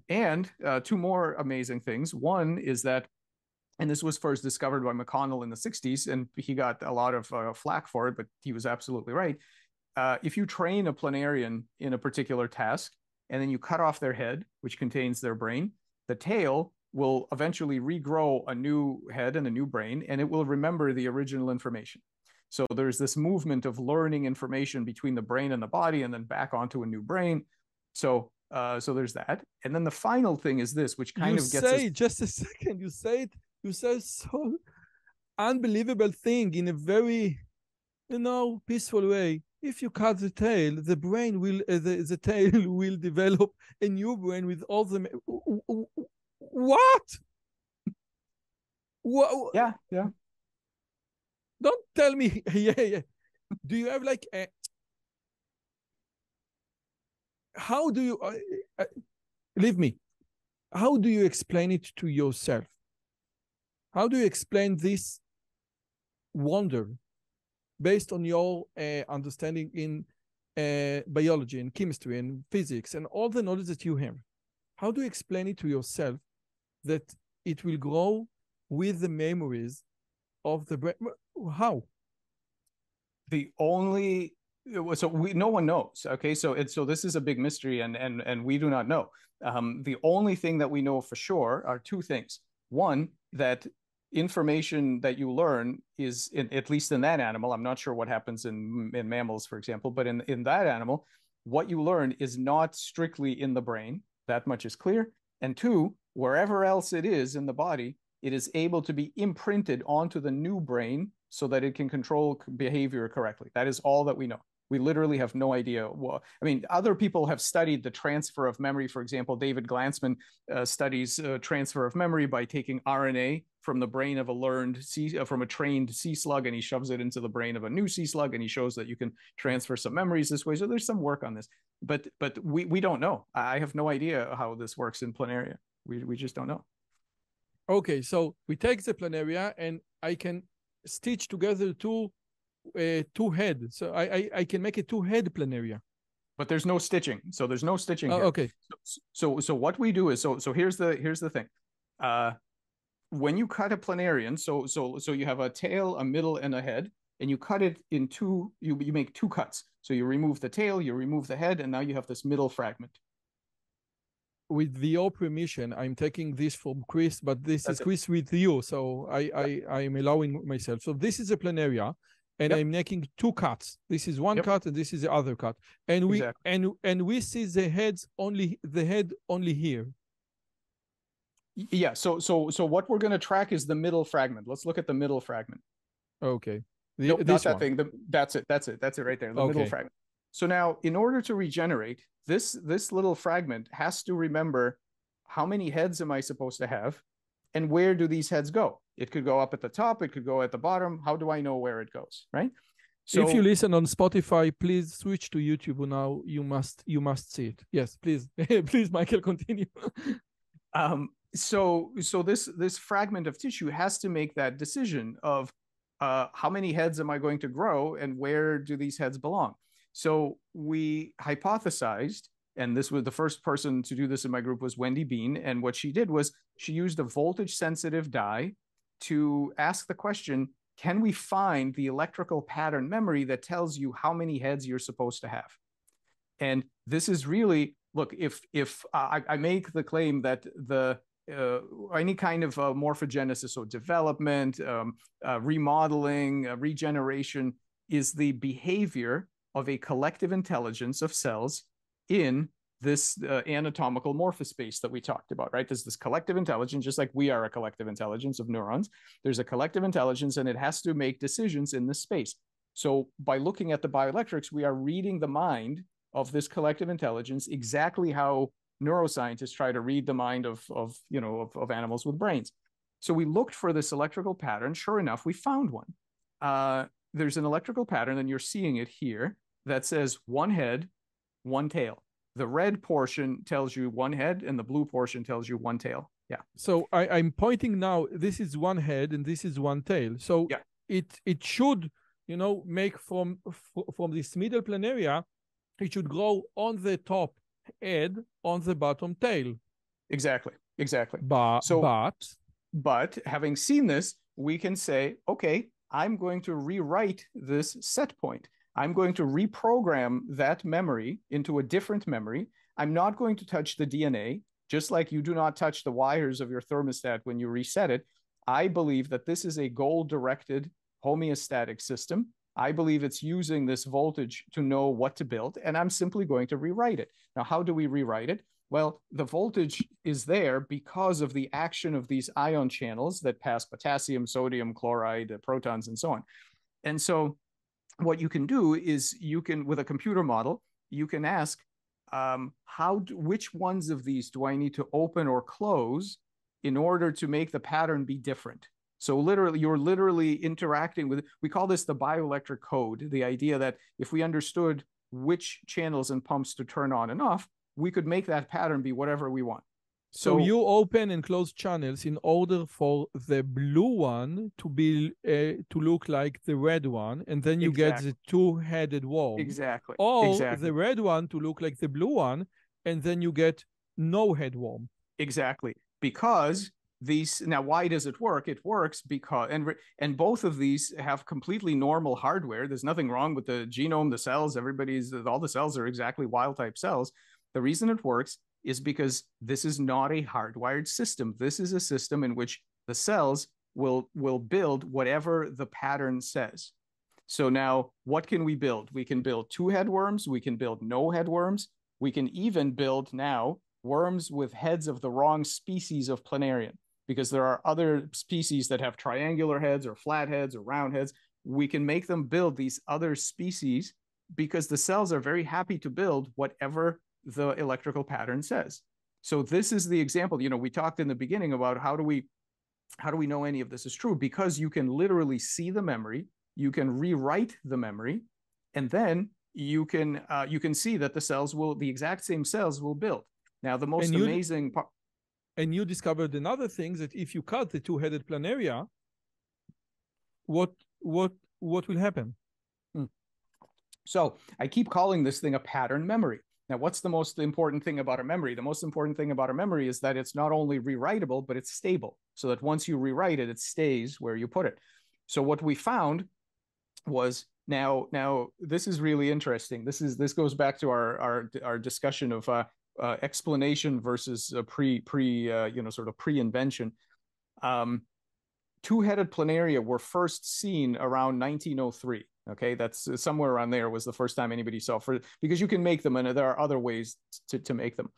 And uh, two more amazing things. One is that, and this was first discovered by McConnell in the '60s, and he got a lot of uh, flack for it, but he was absolutely right. Uh, if you train a planarian in a particular task, and then you cut off their head, which contains their brain, the tail will eventually regrow a new head and a new brain, and it will remember the original information. So there's this movement of learning information between the brain and the body, and then back onto a new brain. So, uh, so there's that. And then the final thing is this, which kind you of gets say us... just a second. You say it. You say so unbelievable thing in a very, you know, peaceful way. If you cut the tail, the brain will, uh, the, the tail will develop a new brain with all the what? What? Yeah, yeah. Don't tell me. yeah, yeah. Do you have like a? How do you? Uh, uh, leave me. How do you explain it to yourself? How do you explain this wonder based on your uh, understanding in uh, biology and chemistry and physics and all the knowledge that you have? How do you explain it to yourself that it will grow with the memories of the brain. How? The only so we no one knows. Okay, so it's so this is a big mystery, and and and we do not know. Um, the only thing that we know for sure are two things. One that information that you learn is in, at least in that animal. I'm not sure what happens in in mammals, for example, but in in that animal, what you learn is not strictly in the brain. That much is clear. And two, wherever else it is in the body, it is able to be imprinted onto the new brain so that it can control behavior correctly. That is all that we know. We literally have no idea. Well, I mean, other people have studied the transfer of memory. For example, David Glanzman uh, studies uh, transfer of memory by taking RNA from the brain of a learned sea, uh, from a trained sea slug, and he shoves it into the brain of a new sea slug, and he shows that you can transfer some memories this way. So there's some work on this, but but we we don't know. I have no idea how this works in planaria. We we just don't know. Okay, so we take the planaria, and I can stitch together two uh, two head. So I, I, I can make a two head planaria. But there's no stitching. So there's no stitching. Oh, okay. So, so so what we do is so so here's the here's the thing. Uh when you cut a planarian, so so so you have a tail, a middle, and a head, and you cut it in two, you you make two cuts. So you remove the tail, you remove the head, and now you have this middle fragment. With your permission, I'm taking this from Chris, but this That's is Chris it. with you. So I, I I'm allowing myself. So this is a planaria and yep. I'm making two cuts. This is one yep. cut and this is the other cut. And we exactly. and and we see the heads only the head only here. Yeah, so so so what we're going to track is the middle fragment. Let's look at the middle fragment. Okay. The, not that one. thing. The, that's it. That's it. That's it right there. The okay. middle fragment. So now in order to regenerate, this this little fragment has to remember how many heads am I supposed to have and where do these heads go? It could go up at the top, it could go at the bottom. How do I know where it goes? Right. So if you listen on Spotify, please switch to YouTube now. You must you must see it. Yes, please, please, Michael, continue. um, so so this this fragment of tissue has to make that decision of uh, how many heads am I going to grow and where do these heads belong? So we hypothesized and this was the first person to do this in my group was Wendy Beane. And what she did was she used a voltage sensitive dye to ask the question can we find the electrical pattern memory that tells you how many heads you're supposed to have? And this is really look if if I, I, make the claim that the uh, any kind of uh, morphogenesis, so development, um, uh, remodeling, uh, regeneration, is the behavior of a collective intelligence of cells in this uh, anatomical morphospace that we talked about, right? There's this collective intelligence, just like we are a collective intelligence of neurons. There's a collective intelligence, and it has to make decisions in this space. So by looking at the bioelectrics, we are reading the mind of this collective intelligence exactly how neuroscientists try to read the mind of, of you know of, of animals with brains. So we looked for this electrical pattern. Sure enough, we found one. Uh, there's an electrical pattern, and you're seeing it here that says one head, one tail. The red portion tells you one head and the blue portion tells you one tail. Yeah. So I, i'm pointing now this is one head and this is one tail. So yeah. it it should you know make from from this middle planaria it should grow on the top head on the bottom tail. Exactly. Exactly. But so but but having seen this we can say okay i'm going to rewrite this set point I'm going to reprogram that memory into a different memory. I'm not going to touch the DNA, just like you do not touch the wires of your thermostat when you reset it. I believe that this is a goal directed homeostatic system. I believe it's using this voltage to know what to build, and I'm simply going to rewrite it. Now, how do we rewrite it? Well, the voltage is there because of the action of these ion channels that pass potassium, sodium, chloride, uh, protons, and so on. And so what you can do is you can with a computer model you can ask um, how do, which ones of these do i need to open or close in order to make the pattern be different? So literally you're literally interacting with we call this the bioelectric code the idea that if we understood which channels and pumps to turn on and off we could make that pattern be whatever we want so, so, you open and close channels in order for the blue one to be uh, to look like the red one, and then you exactly. get the two-headed worm. Exactly. Or exactly. the red one to look like the blue one, and then you get no head worm. Exactly. Because these now why does it work it works because and and both of these have completely normal hardware there's nothing wrong with the genome the cells everybody's all the cells are exactly wild type cells the reason it works is because this is not a hardwired system. This is a system in which the cells will will build whatever the pattern says. So now what can we build? We can build two head worms, we can build no head worms, we can even build now worms with heads of the wrong species of planarian because there are other species that have triangular heads or flat heads or round heads. We can make them build these other species because the cells are very happy to build whatever the electrical pattern says. So this is the example. You know, we talked in the beginning about how do we how do we know any of this is true? Because you can literally see the memory, you can rewrite the memory, and then you can uh, you can see that the cells will the exact same cells will build. Now the most amazing part. And you discovered another thing that if you cut the two-headed planaria, what what what will happen? Hmm. So I keep calling this thing a pattern memory. Now, what's the most important thing about a memory? The most important thing about a memory is that it's not only rewritable, but it's stable. So that once you rewrite it, it stays where you put it. So what we found was now now this is really interesting. This is this goes back to our our our discussion of uh, uh, explanation versus uh, pre pre uh, you know sort of pre invention. Um, two-headed planaria were first seen around 1903 okay that's uh, somewhere around there was the first time anybody saw for because you can make them and there are other ways to, to make them.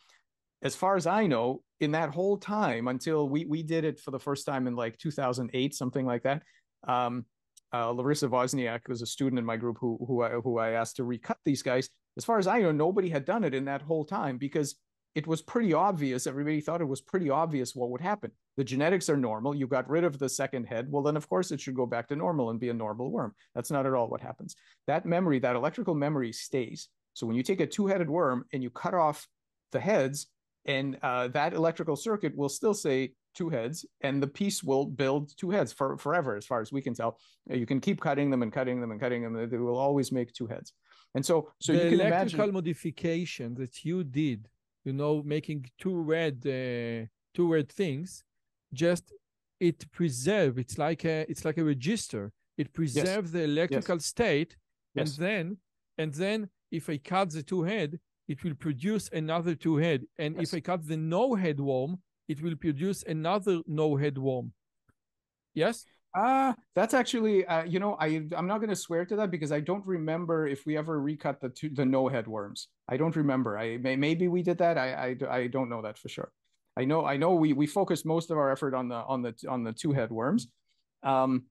As far as i know in that whole time until we we did it for the first time in like 2008 something like that um, uh, larissa wozniak was a student in my group who who I, who I asked to recut these guys. As far as i know nobody had done it in that whole time because it was pretty obvious everybody thought it was pretty obvious what would happen the genetics are normal. You got rid of the second head. Well, then, of course, it should go back to normal and be a normal worm. That's not at all what happens. That memory, that electrical memory stays. So when you take a two headed worm and you cut off the heads, and uh, that electrical circuit will still say two heads, and the piece will build two heads for forever, as far as we can tell. You can keep cutting them and cutting them and cutting them; they will always make two heads. And so, so the you can electrical imagine modification that you did, you know, making two red, uh, two red things, just it preserve it's like a it's like a register it preserves yes. the electrical yes. state yes. and then and then if i cut the two head it will produce another two head and if i cut the no head worm it will produce another no-head worm. Yes? Uh, that's actually, uh, you know, I I'm not going to swear to that because I don't remember if we ever recut the two, the no head worms. I don't remember. I may, maybe we did that. I, I I don't know that for sure. I know I know we we focused most of our effort on the on the on the two head worms, um,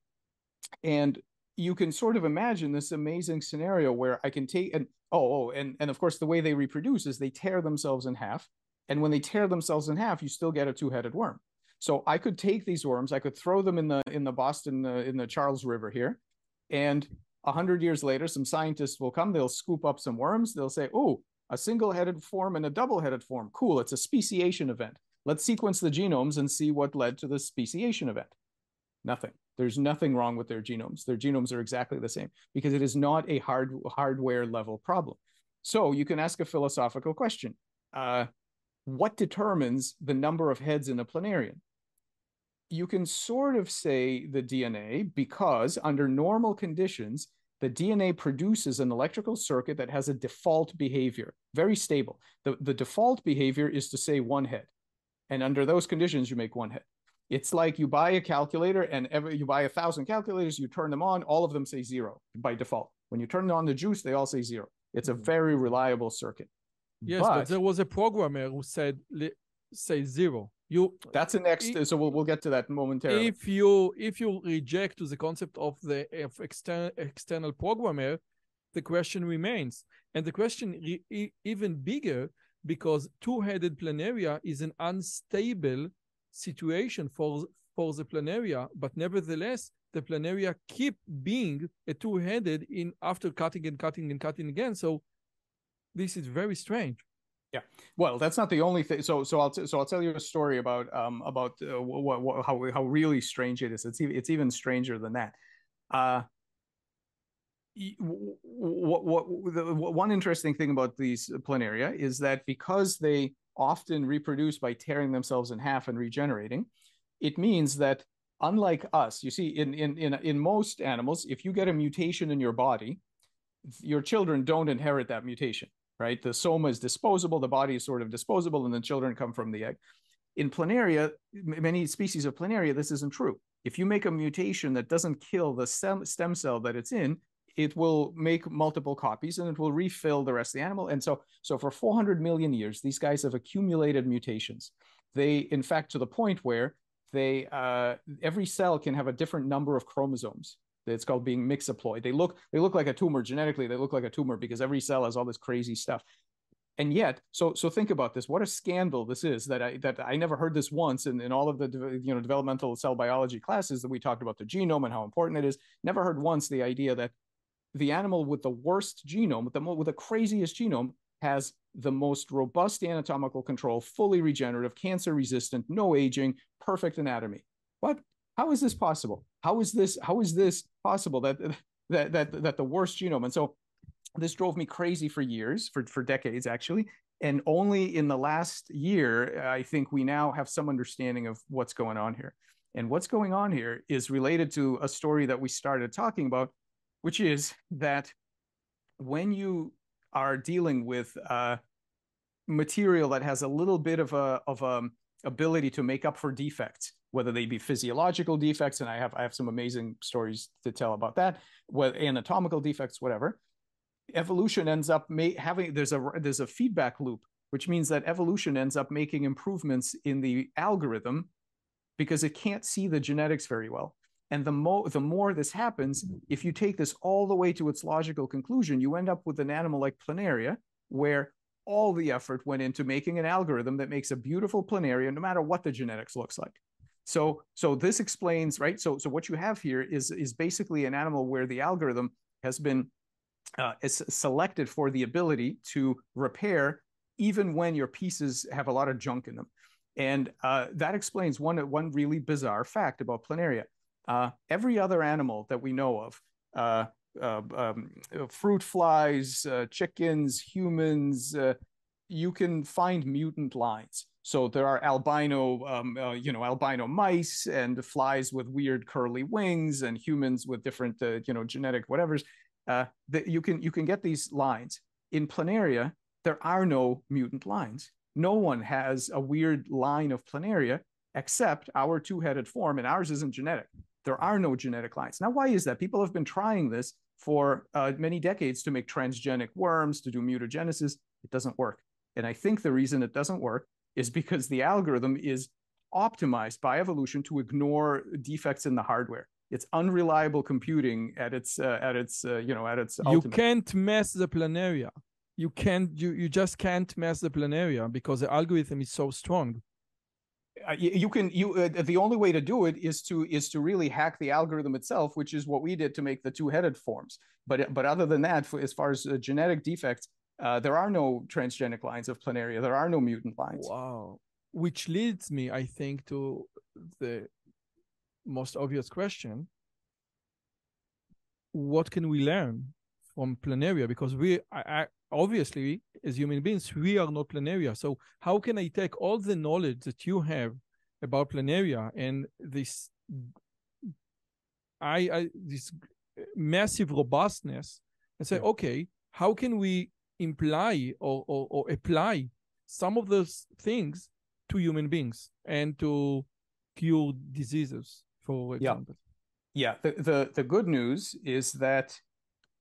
and you can sort of imagine this amazing scenario where I can take and oh, oh and and of course the way they reproduce is they tear themselves in half, and when they tear themselves in half, you still get a two headed worm. So I could take these worms, I could throw them in the in the Boston uh, in the Charles River here, and a hundred years later, some scientists will come. They'll scoop up some worms. They'll say, "Oh, a single-headed form and a double-headed form. Cool. It's a speciation event. Let's sequence the genomes and see what led to the speciation event." Nothing. There's nothing wrong with their genomes. Their genomes are exactly the same because it is not a hard hardware level problem. So you can ask a philosophical question. Uh, what determines the number of heads in a planarian? You can sort of say the DNA because under normal conditions, the DNA produces an electrical circuit that has a default behavior, very stable. The, the default behavior is to say one head. And under those conditions, you make one head. It's like you buy a calculator and every, you buy a thousand calculators, you turn them on, all of them say zero by default. When you turn on the juice, they all say zero. It's a mm-hmm. very reliable circuit. Yes, but, but there was a programmer who said say zero you that's the next if, so we'll, we'll get to that momentarily. if you if you reject the concept of the of external external programmer the question remains. And the question re, even bigger because two-headed planaria is an unstable situation for for the planaria but nevertheless the planaria keep being a two-headed in after cutting and cutting and cutting again. So this is very strange yeah, well, that's not the only thing. So, so I'll t- so I'll tell you a story about um about uh, what, how how really strange it is. It's even it's even stranger than that. Uh, what, what, the, one interesting thing about these planaria is that because they often reproduce by tearing themselves in half and regenerating, it means that unlike us, you see, in in in in most animals, if you get a mutation in your body, your children don't inherit that mutation right? The soma is disposable, the body is sort of disposable, and the children come from the egg. In planaria, many species of planaria, this isn't true. If you make a mutation that doesn't kill the stem, cell that it's in, it will make multiple copies and it will refill the rest of the animal. And so, so for 400 million years, these guys have accumulated mutations. They, in fact, to the point where they uh, every cell can have a different number of chromosomes. It's called being mixoploid. They look they look like a tumor genetically. They look like a tumor because every cell has all this crazy stuff. And yet, so so think about this. What a scandal this is that I that I never heard this once in, in all of the you know developmental cell biology classes that we talked about the genome and how important it is. Never heard once the idea that the animal with the worst genome, with the with the craziest genome, has the most robust anatomical control, fully regenerative, cancer resistant, no aging, perfect anatomy. What? How is this possible? How is this? How is this possible that that that that the worst genome? And so this drove me crazy for years, for for decades actually. And only in the last year, I think we now have some understanding of what's going on here. And what's going on here is related to a story that we started talking about, which is that when you are dealing with uh, material that has a little bit of a of a ability to make up for defects, whether they be physiological defects, and I have I have some amazing stories to tell about that, whether anatomical defects, whatever. Evolution ends up ma- having there's a there's a feedback loop, which means that evolution ends up making improvements in the algorithm because it can't see the genetics very well. And the more the more this happens, mm-hmm. if you take this all the way to its logical conclusion, you end up with an animal like planaria, where all the effort went into making an algorithm that makes a beautiful planaria, no matter what the genetics looks like. So, so this explains, right? So, so what you have here is is basically an animal where the algorithm has been uh, is selected for the ability to repair even when your pieces have a lot of junk in them, and uh, that explains one one really bizarre fact about planaria. Uh, every other animal that we know of, uh, uh, um, fruit flies, uh, chickens, humans, you can find mutant lines. So there are albino, um, uh, you know, albino mice and flies with weird curly wings, and humans with different, uh, you know, genetic whatevers. Uh, that you can you can get these lines in planaria. There are no mutant lines. No one has a weird line of planaria except our two-headed form, and ours isn't genetic. There are no genetic lines. Now, why is that? People have been trying this for uh, many decades to make transgenic worms, to do mutagenesis. It doesn't work. And I think the reason it doesn't work is because the algorithm is optimized by evolution to ignore defects in the hardware. It's unreliable computing at its uh, at its uh, you know at its. You can't mess the planaria. You can't you you just can't mess the planaria because the algorithm is so strong. Uh, you, you, can you uh, the only way to do it is to is to really hack the algorithm itself, which is what we did to make the two-headed forms. But but other than that, for, as far as uh, genetic defects, uh, there are no transgenic lines of planaria. There are no mutant lines. Wow. Which leads me, I think, to the most obvious question. What can we learn from planaria? Because we I, I, obviously, as human beings, we are not planaria. So how can I take all the knowledge that you have about planaria and this I, I this massive robustness and say, yeah. okay, how can we imply or, or, or apply some of those things to human beings and to cure diseases, for example. Yeah, yeah. The, the, the good news is that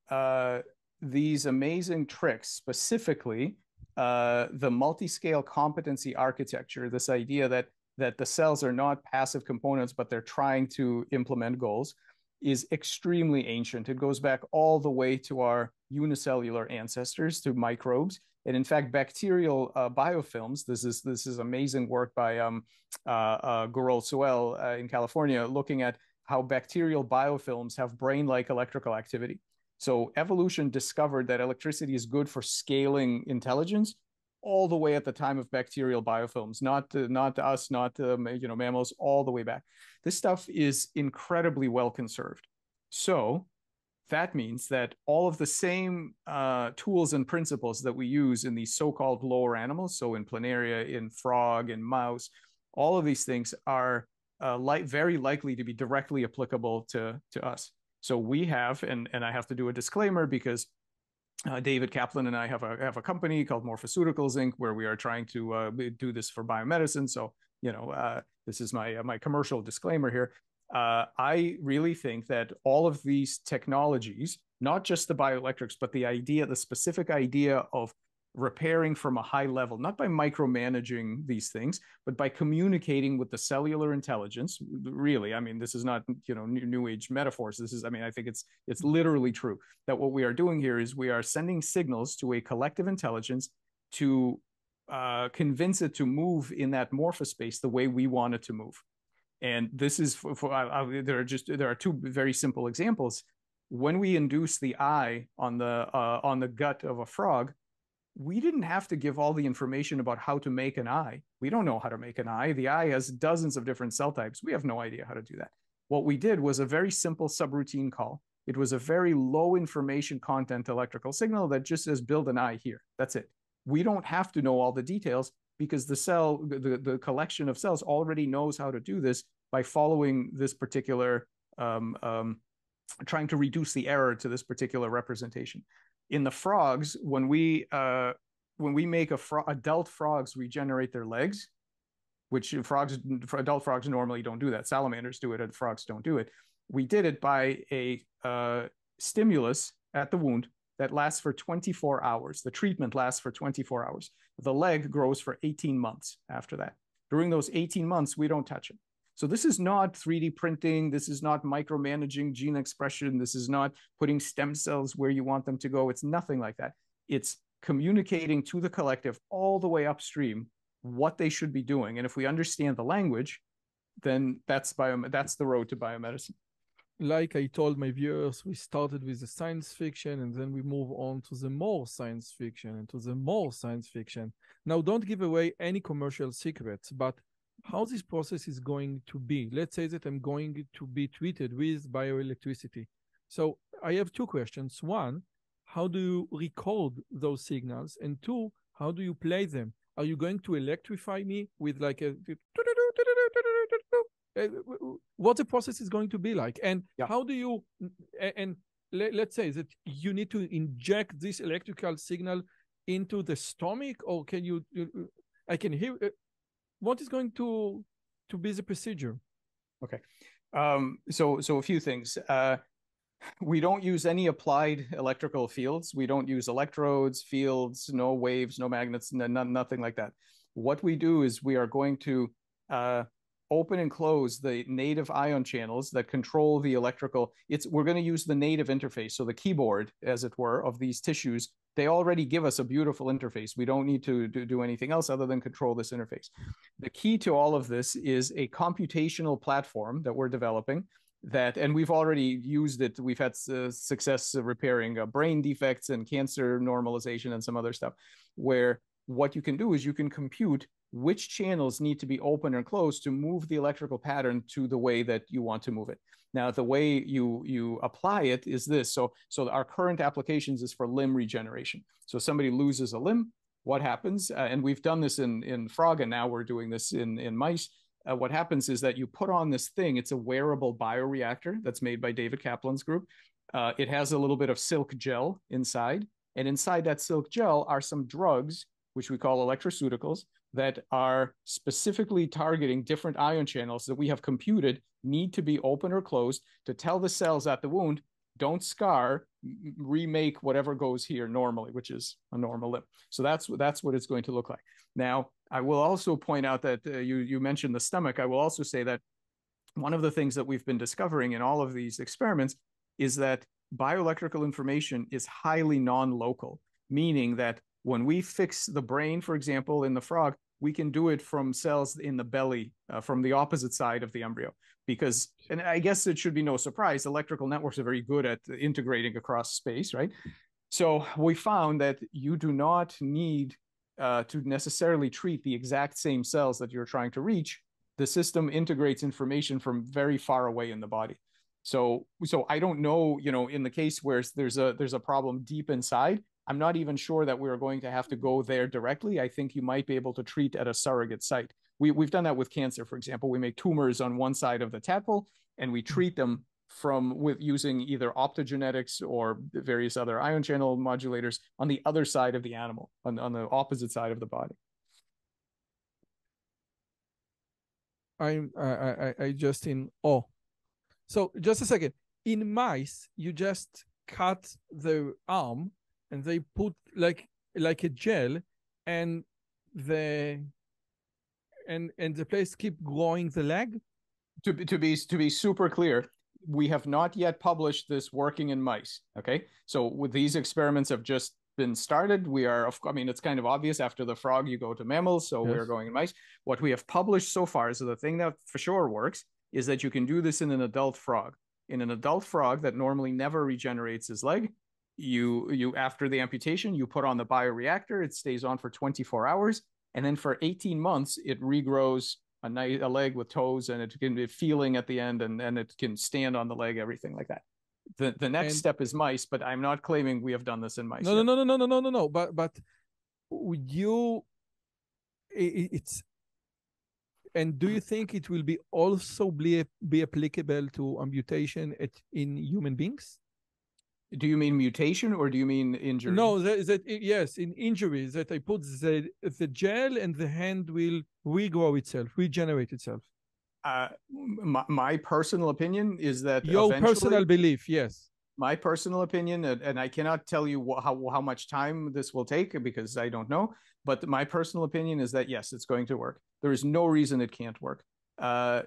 uh, these amazing tricks, specifically uh, the multi-scale competency architecture, this idea that that the cells are not passive components, but they're trying to implement goals, is extremely ancient. It goes back all the way to our unicellular ancestors, to microbes. And in fact, bacterial uh, biofilms, this is this is amazing work by um, uh, uh, Suel uh, in California, looking at how bacterial biofilms have brain-like electrical activity. So evolution discovered that electricity is good for scaling intelligence all the way at the time of bacterial biofilms, not to, not us, not to, you know mammals, all the way back. This stuff is incredibly well conserved. So that means that all of the same uh, tools and principles that we use in these so-called lower animals, so in planaria, in frog, in mouse, all of these things are uh, very likely to be directly applicable to, to us. So we have, and, and I have to do a disclaimer because uh, David Kaplan and I have a have a company called Morphoceuticals Inc. where we are trying to uh, do this for biomedicine. So you know, uh, this is my my commercial disclaimer here. Uh, I really think that all of these technologies, not just the bioelectrics, but the idea, the specific idea of repairing from a high level, not by micromanaging these things, but by communicating with the cellular intelligence. Really, I mean, this is not you know new, new age metaphors. This is, I mean, I think it's it's literally true that what we are doing here is we are sending signals to a collective intelligence to uh, convince it to move in that morphospace the way we want it to move. And this is for, for uh, there are just there are two very simple examples. When we induce the eye on the uh, on the gut of a frog, we didn't have to give all the information about how to make an eye. We don't know how to make an eye. The eye has dozens of different cell types. We have no idea how to do that. What we did was a very simple subroutine call. It was a very low information content electrical signal that just says build an eye here. That's it. We don't have to know all the details because the cell, the, the collection of cells already knows how to do this by following this particular, um, um, trying to reduce the error to this particular representation. In the frogs, when we uh, when we make a fro- adult frogs regenerate their legs, which frogs adult frogs normally don't do that. Salamanders do it, and frogs don't do it. We did it by a uh, stimulus at the wound that lasts for 24 hours. The treatment lasts for 24 hours. The leg grows for 18 months after that. During those 18 months, we don't touch it. So this is not 3D printing. This is not micromanaging gene expression. This is not putting stem cells where you want them to go. It's nothing like that. It's communicating to the collective all the way upstream what they should be doing. And if we understand the language, then that's bio, that's the road to biomedicine like I told my viewers, we started with the science fiction and then we move on to the more science fiction and to the more science fiction. Now, don't give away any commercial secrets, but how this process is going to be. Let's say that I'm going to be treated with bioelectricity. So I have two questions. One, how do you record those signals? And two, how do you play them? Are you going to electrify me with like a what the process is going to be like and yeah. how do you and let, us say that you need to inject this electrical signal into the stomach or can you I can hear. Uh, what is going to to be the procedure? Okay, um, so so a few things. Uh, we don't use any applied electrical fields. We don't use electrodes, fields, no waves, no magnets, no, nothing like that. What we do is we are going to uh, open and close the native ion channels that control the electrical. It's we're going to use the native interface, so the keyboard, as it were, of these tissues. They already give us a beautiful interface. We don't need to, do anything else other than control this interface. The key to all of this is a computational platform that we're developing that and we've already used it we've had uh, success repairing uh, brain defects and cancer normalization and some other stuff where what you can do is you can compute which channels need to be open or closed to move the electrical pattern to the way that you want to move it now the way you you apply it is this so so our current applications is for limb regeneration so somebody loses a limb what happens uh, and we've done this in in frog and now we're doing this in in mice uh, what happens is that you put on this thing. It's a wearable bioreactor that's made by David Kaplan's group. Uh, it has a little bit of silk gel inside, and inside that silk gel are some drugs, which we call electroceuticals, that are specifically targeting different ion channels that we have computed need to be open or closed to tell the cells at the wound don't scar remake whatever goes here normally which is a normal lip so that's that's what it's going to look like now I will also point out that uh, you you mentioned the stomach. I will also say that one of the things that we've been discovering in all of these experiments is that bioelectrical information is highly non-local, meaning that when we fix the brain, for example, in the frog, we can do it from cells in the belly, uh, from the opposite side of the embryo. Because, and I guess it should be no surprise, electrical networks are very good at integrating across space, right? So we found that you do not need uh, to necessarily treat the exact same cells that you're trying to reach, the system integrates information from very far away in the body. So, so I don't know, you know, in the case where there's a there's a problem deep inside, I'm not even sure that we're going to have to go there directly. I think you might be able to treat at a surrogate site. We, we've done that with cancer, for example. We make tumors on one side of the tadpole and we hmm. treat them from with using either optogenetics or various other ion channel modulators on the other side of the animal, on, on the opposite side of the body. I'm I, I I just in awe. So just a second. In mice, you just cut the arm and they put like like a gel and the and and the place keep growing the leg to, be, to be to be super clear we have not yet published this working in mice. Okay, so with these experiments have just been started. We are, of I mean, it's kind of obvious after the frog, you go to mammals. So yes. we're going in mice. What we have published so far is the thing that for sure works is that you can do this in an adult frog. In an adult frog that normally never regenerates his leg, you you after the amputation, you put on the bioreactor. It stays on for 24 hours, and then for 18 months, it regrows a, night, a leg with toes and it can be feeling at the end and, and it can stand on the leg, everything like that. The, the next and, step is mice, but I'm not claiming we have done this in mice. No, yet. no, no, no, no, no, no, no. But but you? It, it's and do you think it will be also be, be applicable to amputation at, in human beings? Do you mean mutation or do you mean injury? No, that, that yes, in injuries that I put the the gel and the hand will regrow itself, regenerate itself. Uh, my, my personal opinion is that your personal belief, yes. My personal opinion, and I cannot tell you how how much time this will take because I don't know. But my personal opinion is that yes, it's going to work. There is no reason it can't work. Uh,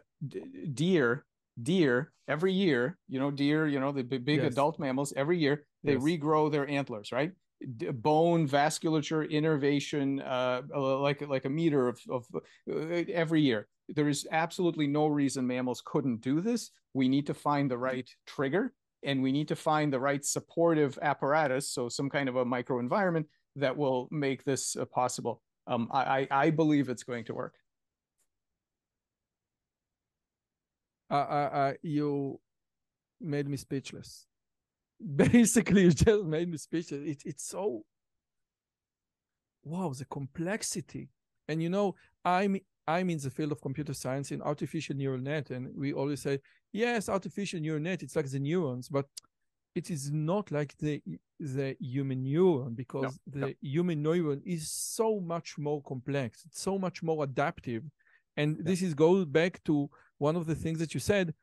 deer deer every year you know deer you know the big yes. adult mammals every year they yes. regrow their antlers right? Bone vasculature innervation uh, like like a meter of, of uh, every year. There is absolutely no reason mammals couldn't do this. We need to find the right trigger and we need to find the right supportive apparatus so some kind of a microenvironment that will make this uh, possible. Um, I, I believe it's going to work uh, uh, you made me speechless. Basically, you just made me speechless. It, it's so wow, the complexity. And you know, I'm I'm in the field of computer science in artificial neural net, and we always say, yes, artificial neural net, it's like the neurons, but it is not like the the human neuron because no, the no. human neuron is so much more complex it's so much more adaptive and yeah. this is goes back to one of the things that you said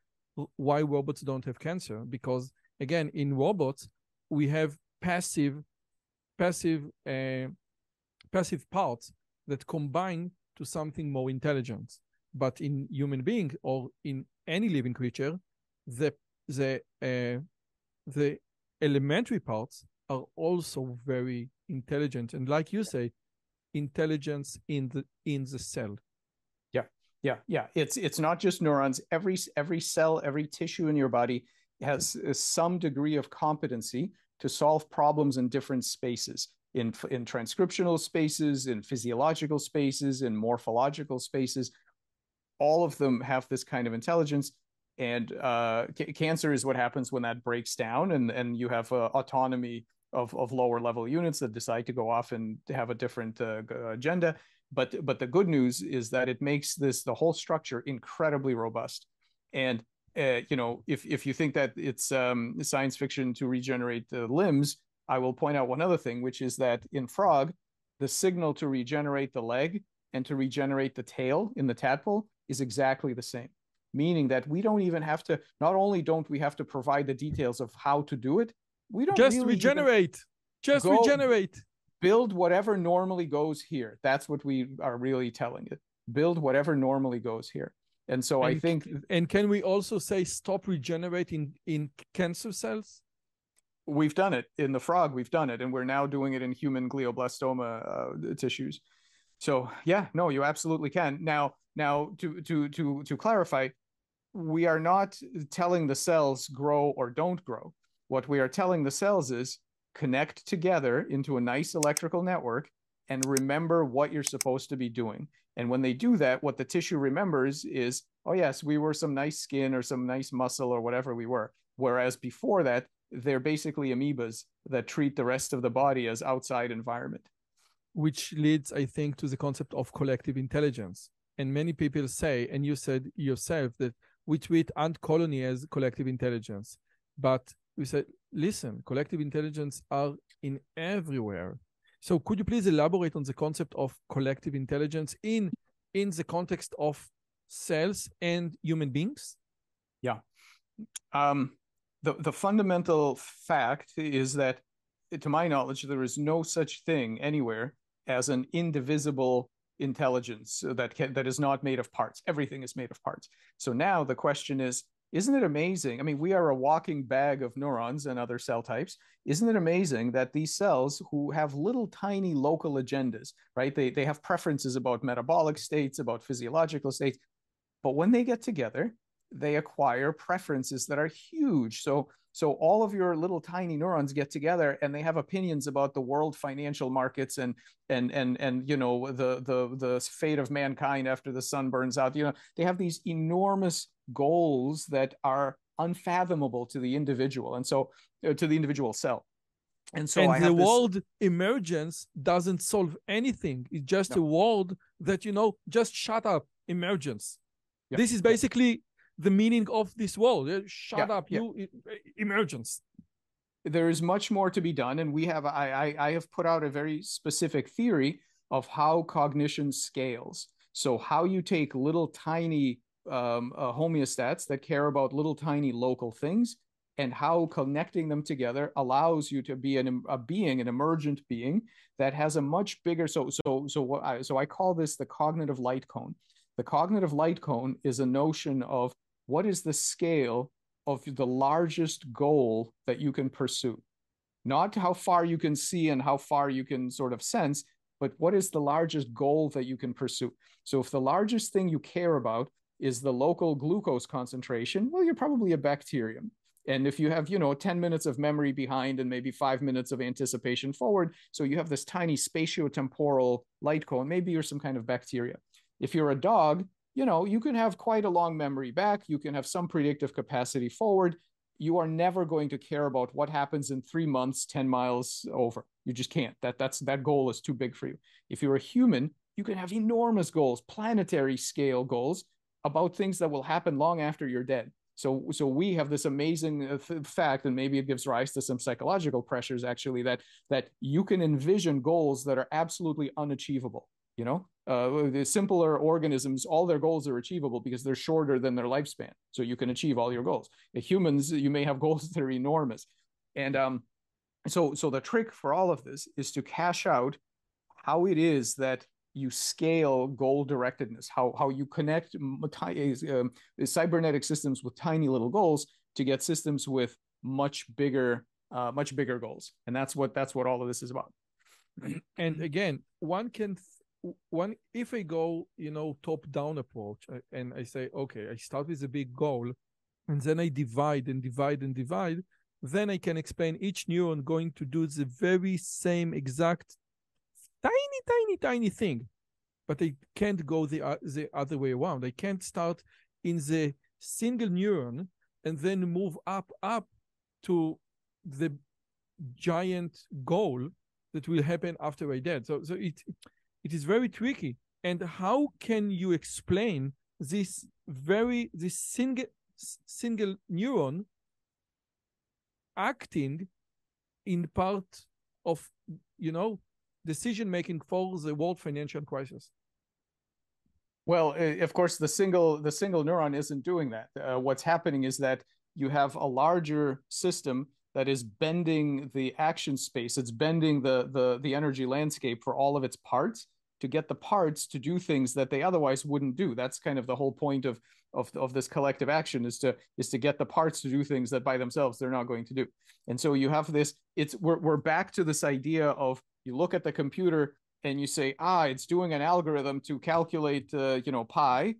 why robots don't have cancer. Because again in robots we have passive passive uh, passive parts that combine to something more intelligent. But in human being or in any living creature the the uh, the elementary parts are also very intelligent. And like you say intelligence in the in the cell yeah yeah it's it's not just neurons. Every every cell every tissue in your body has some degree of competency to solve problems in different spaces in in transcriptional spaces in physiological spaces in morphological spaces. All of them have this kind of intelligence and uh, c- cancer is what happens when that breaks down and and you have uh, autonomy of of lower level units that decide to go off and have a different uh, agenda but but the good news is that it makes this the whole structure incredibly robust. And uh, you know if if you think that it's um, science fiction to regenerate the limbs i will point out one other thing which is that in frog the signal to regenerate the leg and to regenerate the tail in the tadpole is exactly the same. Meaning that we don't even have to not only don't we have to provide the details of how to do it we don't just really regenerate. Just regenerate build whatever normally goes here. That's what we are really telling it build whatever normally goes here. And so and, i think and can we also say stop regenerating in cancer cells? We've done it. In the frog we've done it and we're now doing it in human glioblastoma uh, tissues. So yeah no you absolutely can. Now now, to to to to clarify, we are not telling the cells grow or don't grow. What we are telling the cells is connect together into a nice electrical network and remember what you're supposed to be doing. And when they do that, what the tissue remembers is, oh yes, we were some nice skin or some nice muscle or whatever we were. Whereas before that, they're basically amoebas that treat the rest of the body as outside environment. Which leads, I think, to the concept of collective intelligence and many people say, and you said yourself that we treat ant colony as collective intelligence, but we said, listen, collective intelligence are in everywhere. So could you please elaborate on the concept of collective intelligence in in the context of cells and human beings? Yeah. Um, the, the fundamental fact is that, to my knowledge, there is no such thing anywhere as an indivisible intelligence that can, that is not made of parts. Everything is made of parts. So now the question is, isn't it amazing? I mean, we are a walking bag of neurons and other cell types. Isn't it amazing that these cells who have little tiny local agendas, right? They, they have preferences about metabolic states, about physiological states, but when they get together, they acquire preferences that are huge. So so all of your little tiny neurons get together and they have opinions about the world financial markets and and and and you know the the the fate of mankind after the sun burns out. You know, they have these enormous goals that are unfathomable to the individual and so uh, to the individual cell. And so and the this... world emergence doesn't solve anything. It's just no. a world that you know just shut up emergence. This is basically the meaning of this world. Shut yeah, up, you emergence. There is much more to be done, and we have I, I I have put out a very specific theory of how cognition scales. So how you take little tiny um, uh, homeostats that care about little tiny local things, and how connecting them together allows you to be an, a being, an emergent being that has a much bigger. So so so what I, so I call this the cognitive light cone. The cognitive light cone is a notion of what is the scale of the largest goal that you can pursue? Not how far you can see and how far you can sort of sense, but what is the largest goal that you can pursue? So if the largest thing you care about is the local glucose concentration, well, you're probably a bacterium. And if you have, you know, 10 minutes of memory behind and maybe five minutes of anticipation forward, so you have this tiny spatiotemporal light cone, maybe you're some kind of bacteria. If you're a dog, you know, you can have quite a long memory back, you can have some predictive capacity forward. You are never going to care about what happens in three months, 10 miles over. You just can't. That that's that goal is too big for you. If you're a human, you can have enormous goals, planetary scale goals about things that will happen long after you're dead. So, so we have this amazing uh, fact, and maybe it gives rise to some psychological pressures actually that that you can envision goals that are absolutely unachievable. You know, uh, the simpler organisms, all their goals are achievable because they're shorter than their lifespan. So you can achieve all your goals. Humans, you may have goals that are enormous, and um, so so the trick for all of this is to cash out how it is that you scale goal directedness, how, how you connect um, cybernetic systems with tiny little goals to get systems with much bigger, uh, much bigger goals. And that's what, that's what all of this is about. and again, one can, one, if I go, you know, top down approach uh, and I say, okay, I start with a big goal and then I divide and divide and divide, then I can explain each neuron going to do the very same exact tiny, tiny, tiny thing, but they can't go the, uh, the other way around. They can't start in the single neuron and then move up, up to the giant goal that will happen after I dead. So, so it, it is very tricky. And how can you explain this very, this single, single neuron acting in part of, you know, decision making for the world financial crisis? Well, of course, the single the single neuron isn't doing that. Uh, what's happening is that you have a larger system that is bending the action space. It's bending the the the energy landscape for all of its parts to get the parts to do things that they otherwise wouldn't do. That's kind of the whole point of of, of this collective action is to is to get the parts to do things that by themselves they're not going to do. And so you have this. It's we're we're back to this idea of you look at the computer and you say, ah, it's doing an algorithm to calculate, uh, you know, pi.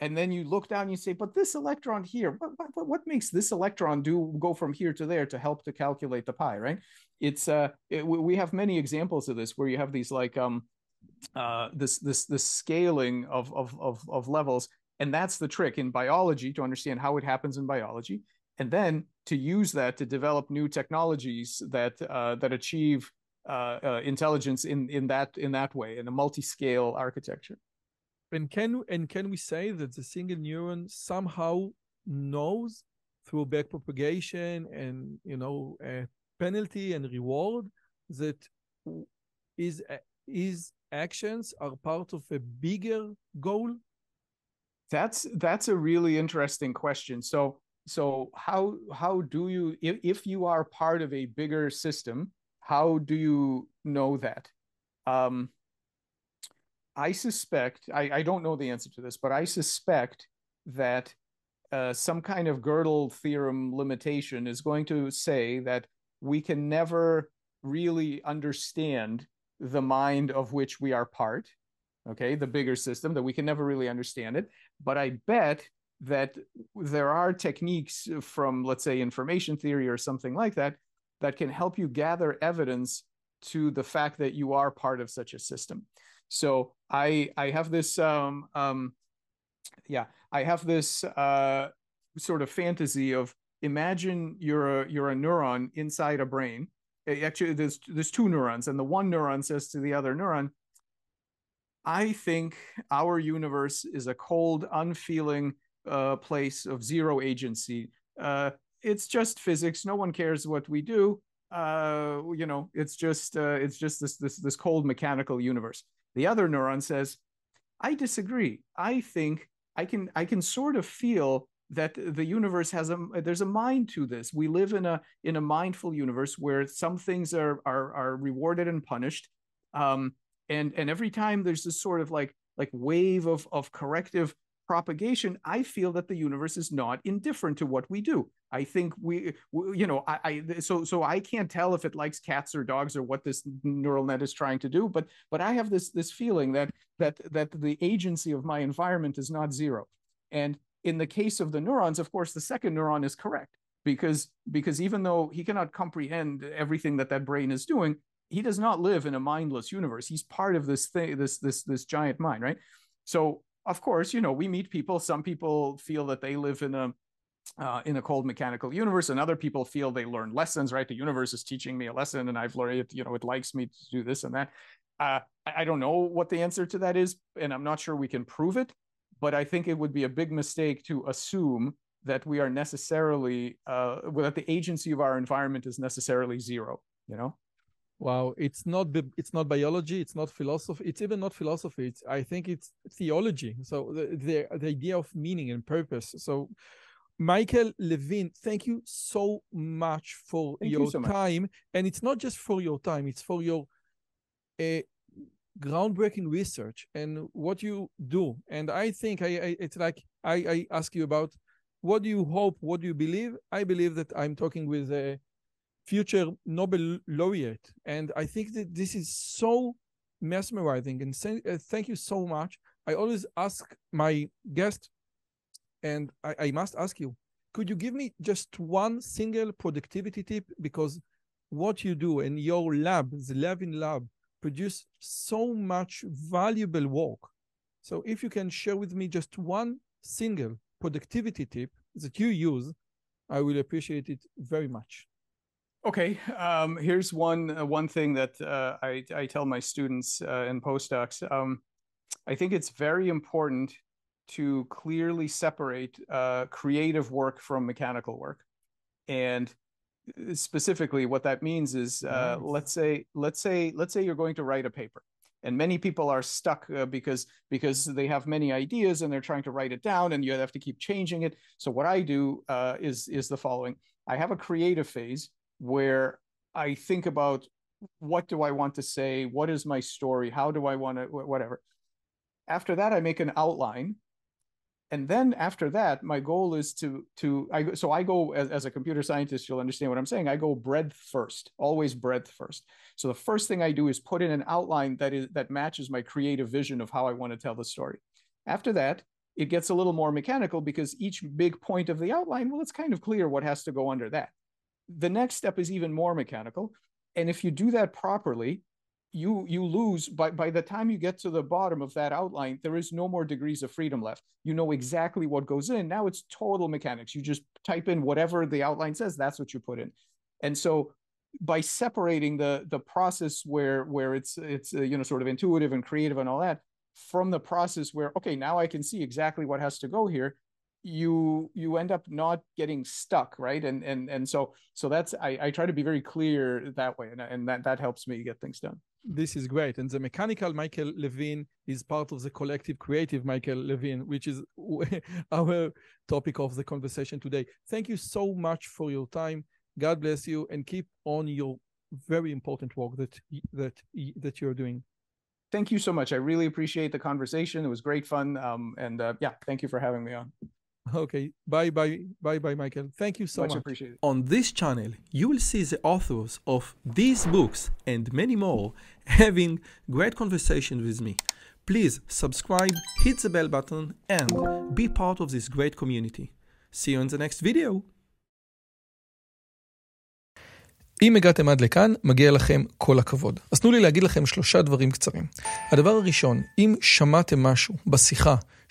And then you look down and you say, but this electron here, what, what, what makes this electron do go from here to there to help to calculate the pi, right? It's uh, it, we have many examples of this where you have these like um, uh, this this this scaling of, of of of levels, and that's the trick in biology to understand how it happens in biology, and then to use that to develop new technologies that uh, that achieve Uh, uh, intelligence in in that in that way in a multi-scale architecture. And can and can we say that the single neuron somehow knows through backpropagation and you know penalty and reward that is is actions are part of a bigger goal? That's that's a really interesting question. So so how how do you if, if you are part of a bigger system how do you know that? Um, I suspect, I, I don't know the answer to this, but I suspect that uh, some kind of Gödel theorem limitation is going to say that we can never really understand the mind of which we are part, okay, the bigger system, that we can never really understand it. But I bet that there are techniques from, let's say, information theory or something like that, that can help you gather evidence to the fact that you are part of such a system. So I I have this um, um, yeah I have this uh, sort of fantasy of imagine you're a you're a neuron inside a brain. Actually, there's there's two neurons, and the one neuron says to the other neuron, "I think our universe is a cold, unfeeling uh, place of zero agency. Uh, it's just physics. No one cares what we do. Uh, you know, it's just uh, it's just this this this cold mechanical universe. The other neuron says, I disagree. I think I can I can sort of feel that the universe has a there's a mind to this. We live in a in a mindful universe where some things are are are rewarded and punished. Um, and and every time there's this sort of like like wave of of corrective propagation, I feel that the universe is not indifferent to what we do. I think we, we you know, I, I, so so I can't tell if it likes cats or dogs or what this neural net is trying to do, but but I have this this feeling that that that the agency of my environment is not zero. And in the case of the neurons, of course, the second neuron is correct because because even though he cannot comprehend everything that that brain is doing, he does not live in a mindless universe. He's part of this thing, this this this giant mind, right? So of course, you know, we meet people. Some people feel that they live in a uh, in a cold mechanical universe, and other people feel they learn lessons. Right, the universe is teaching me a lesson, and I've learned it. You know, it likes me to do this and that. Uh, I don't know what the answer to that is, and I'm not sure we can prove it. But I think it would be a big mistake to assume that we are necessarily uh, that the agency of our environment is necessarily zero. You know. Wow, it's not it's not biology, it's not philosophy, it's even not philosophy. It's I think it's theology. So the the, the idea of meaning and purpose. So Michael Levin, thank you so much for thank your you so time. And it's not just for your time, it's for your uh, groundbreaking research and what you do. And I think I, I it's like I, I ask you about what do you hope, what do you believe? I believe that I'm talking with a future Nobel laureate. And I think that this is so mesmerizing. And uh, thank you so much. I always ask my guest and I, I must ask you, could you give me just one single productivity tip? Because what you do in your lab, the Levin lab, produce so much valuable work. So if you can share with me just one single productivity tip that you use, I will appreciate it very much. Okay, um, here's one uh, one thing that uh, I, I tell my students uh, and postdocs. Um, I think it's very important to clearly separate uh, creative work from mechanical work. And uh, specifically what that means is uh, nice. let's say let's say let's say you're going to write a paper and many people are stuck uh, because because they have many ideas and they're trying to write it down and you have to keep changing it so what i do uh, is is the following i have a creative phase where i think about what do i want to say? What is my story? How do i want to whatever. After that i make an outline. And then after that my goal is to to i so i go as, as a computer scientist you'll understand what i'm saying. I go breadth first always breadth first. So the first thing i do is put in an outline that is that matches my creative vision of how i want to tell the story. After that it gets a little more mechanical because each big point of the outline well it's kind of clear what has to go under that the next step is even more mechanical. And if you do that properly you you lose by by the time you get to the bottom of that outline there is no more degrees of freedom left. You know exactly what goes in. Now it's total mechanics. You just type in whatever the outline says that's what you put in. And so by separating the the process where where it's it's uh, you know sort of intuitive and creative and all that from the process where okay now i can see exactly what has to go here you you end up not getting stuck right and and and so so that's i i try to be very clear that way and, and that that helps me get things done this is great. And the mechanical Michael Levin is part of the collective creative Michael Levin, which is our topic of the conversation today. Thank you so much for your time. God bless you and keep on your very important work that that that you're doing. Thank you so much. I really appreciate the conversation. It was great fun. Um, and uh, yeah, thank you for having me on. Okay. Bye bye. Bye bye, Michael. Thank you so much. much. Appreciate it. On this channel, you will see the authors of these books and many more having great conversations with me. Please subscribe, hit the bell button, and be part of this great community. See you in the next video. אם הגעתם עד לכאן, מגיע לכם כל הכבוד. אז תנו לי להגיד לכם שלושה דברים קצרים. הדבר הראשון, אם שמעתם משהו בשיחה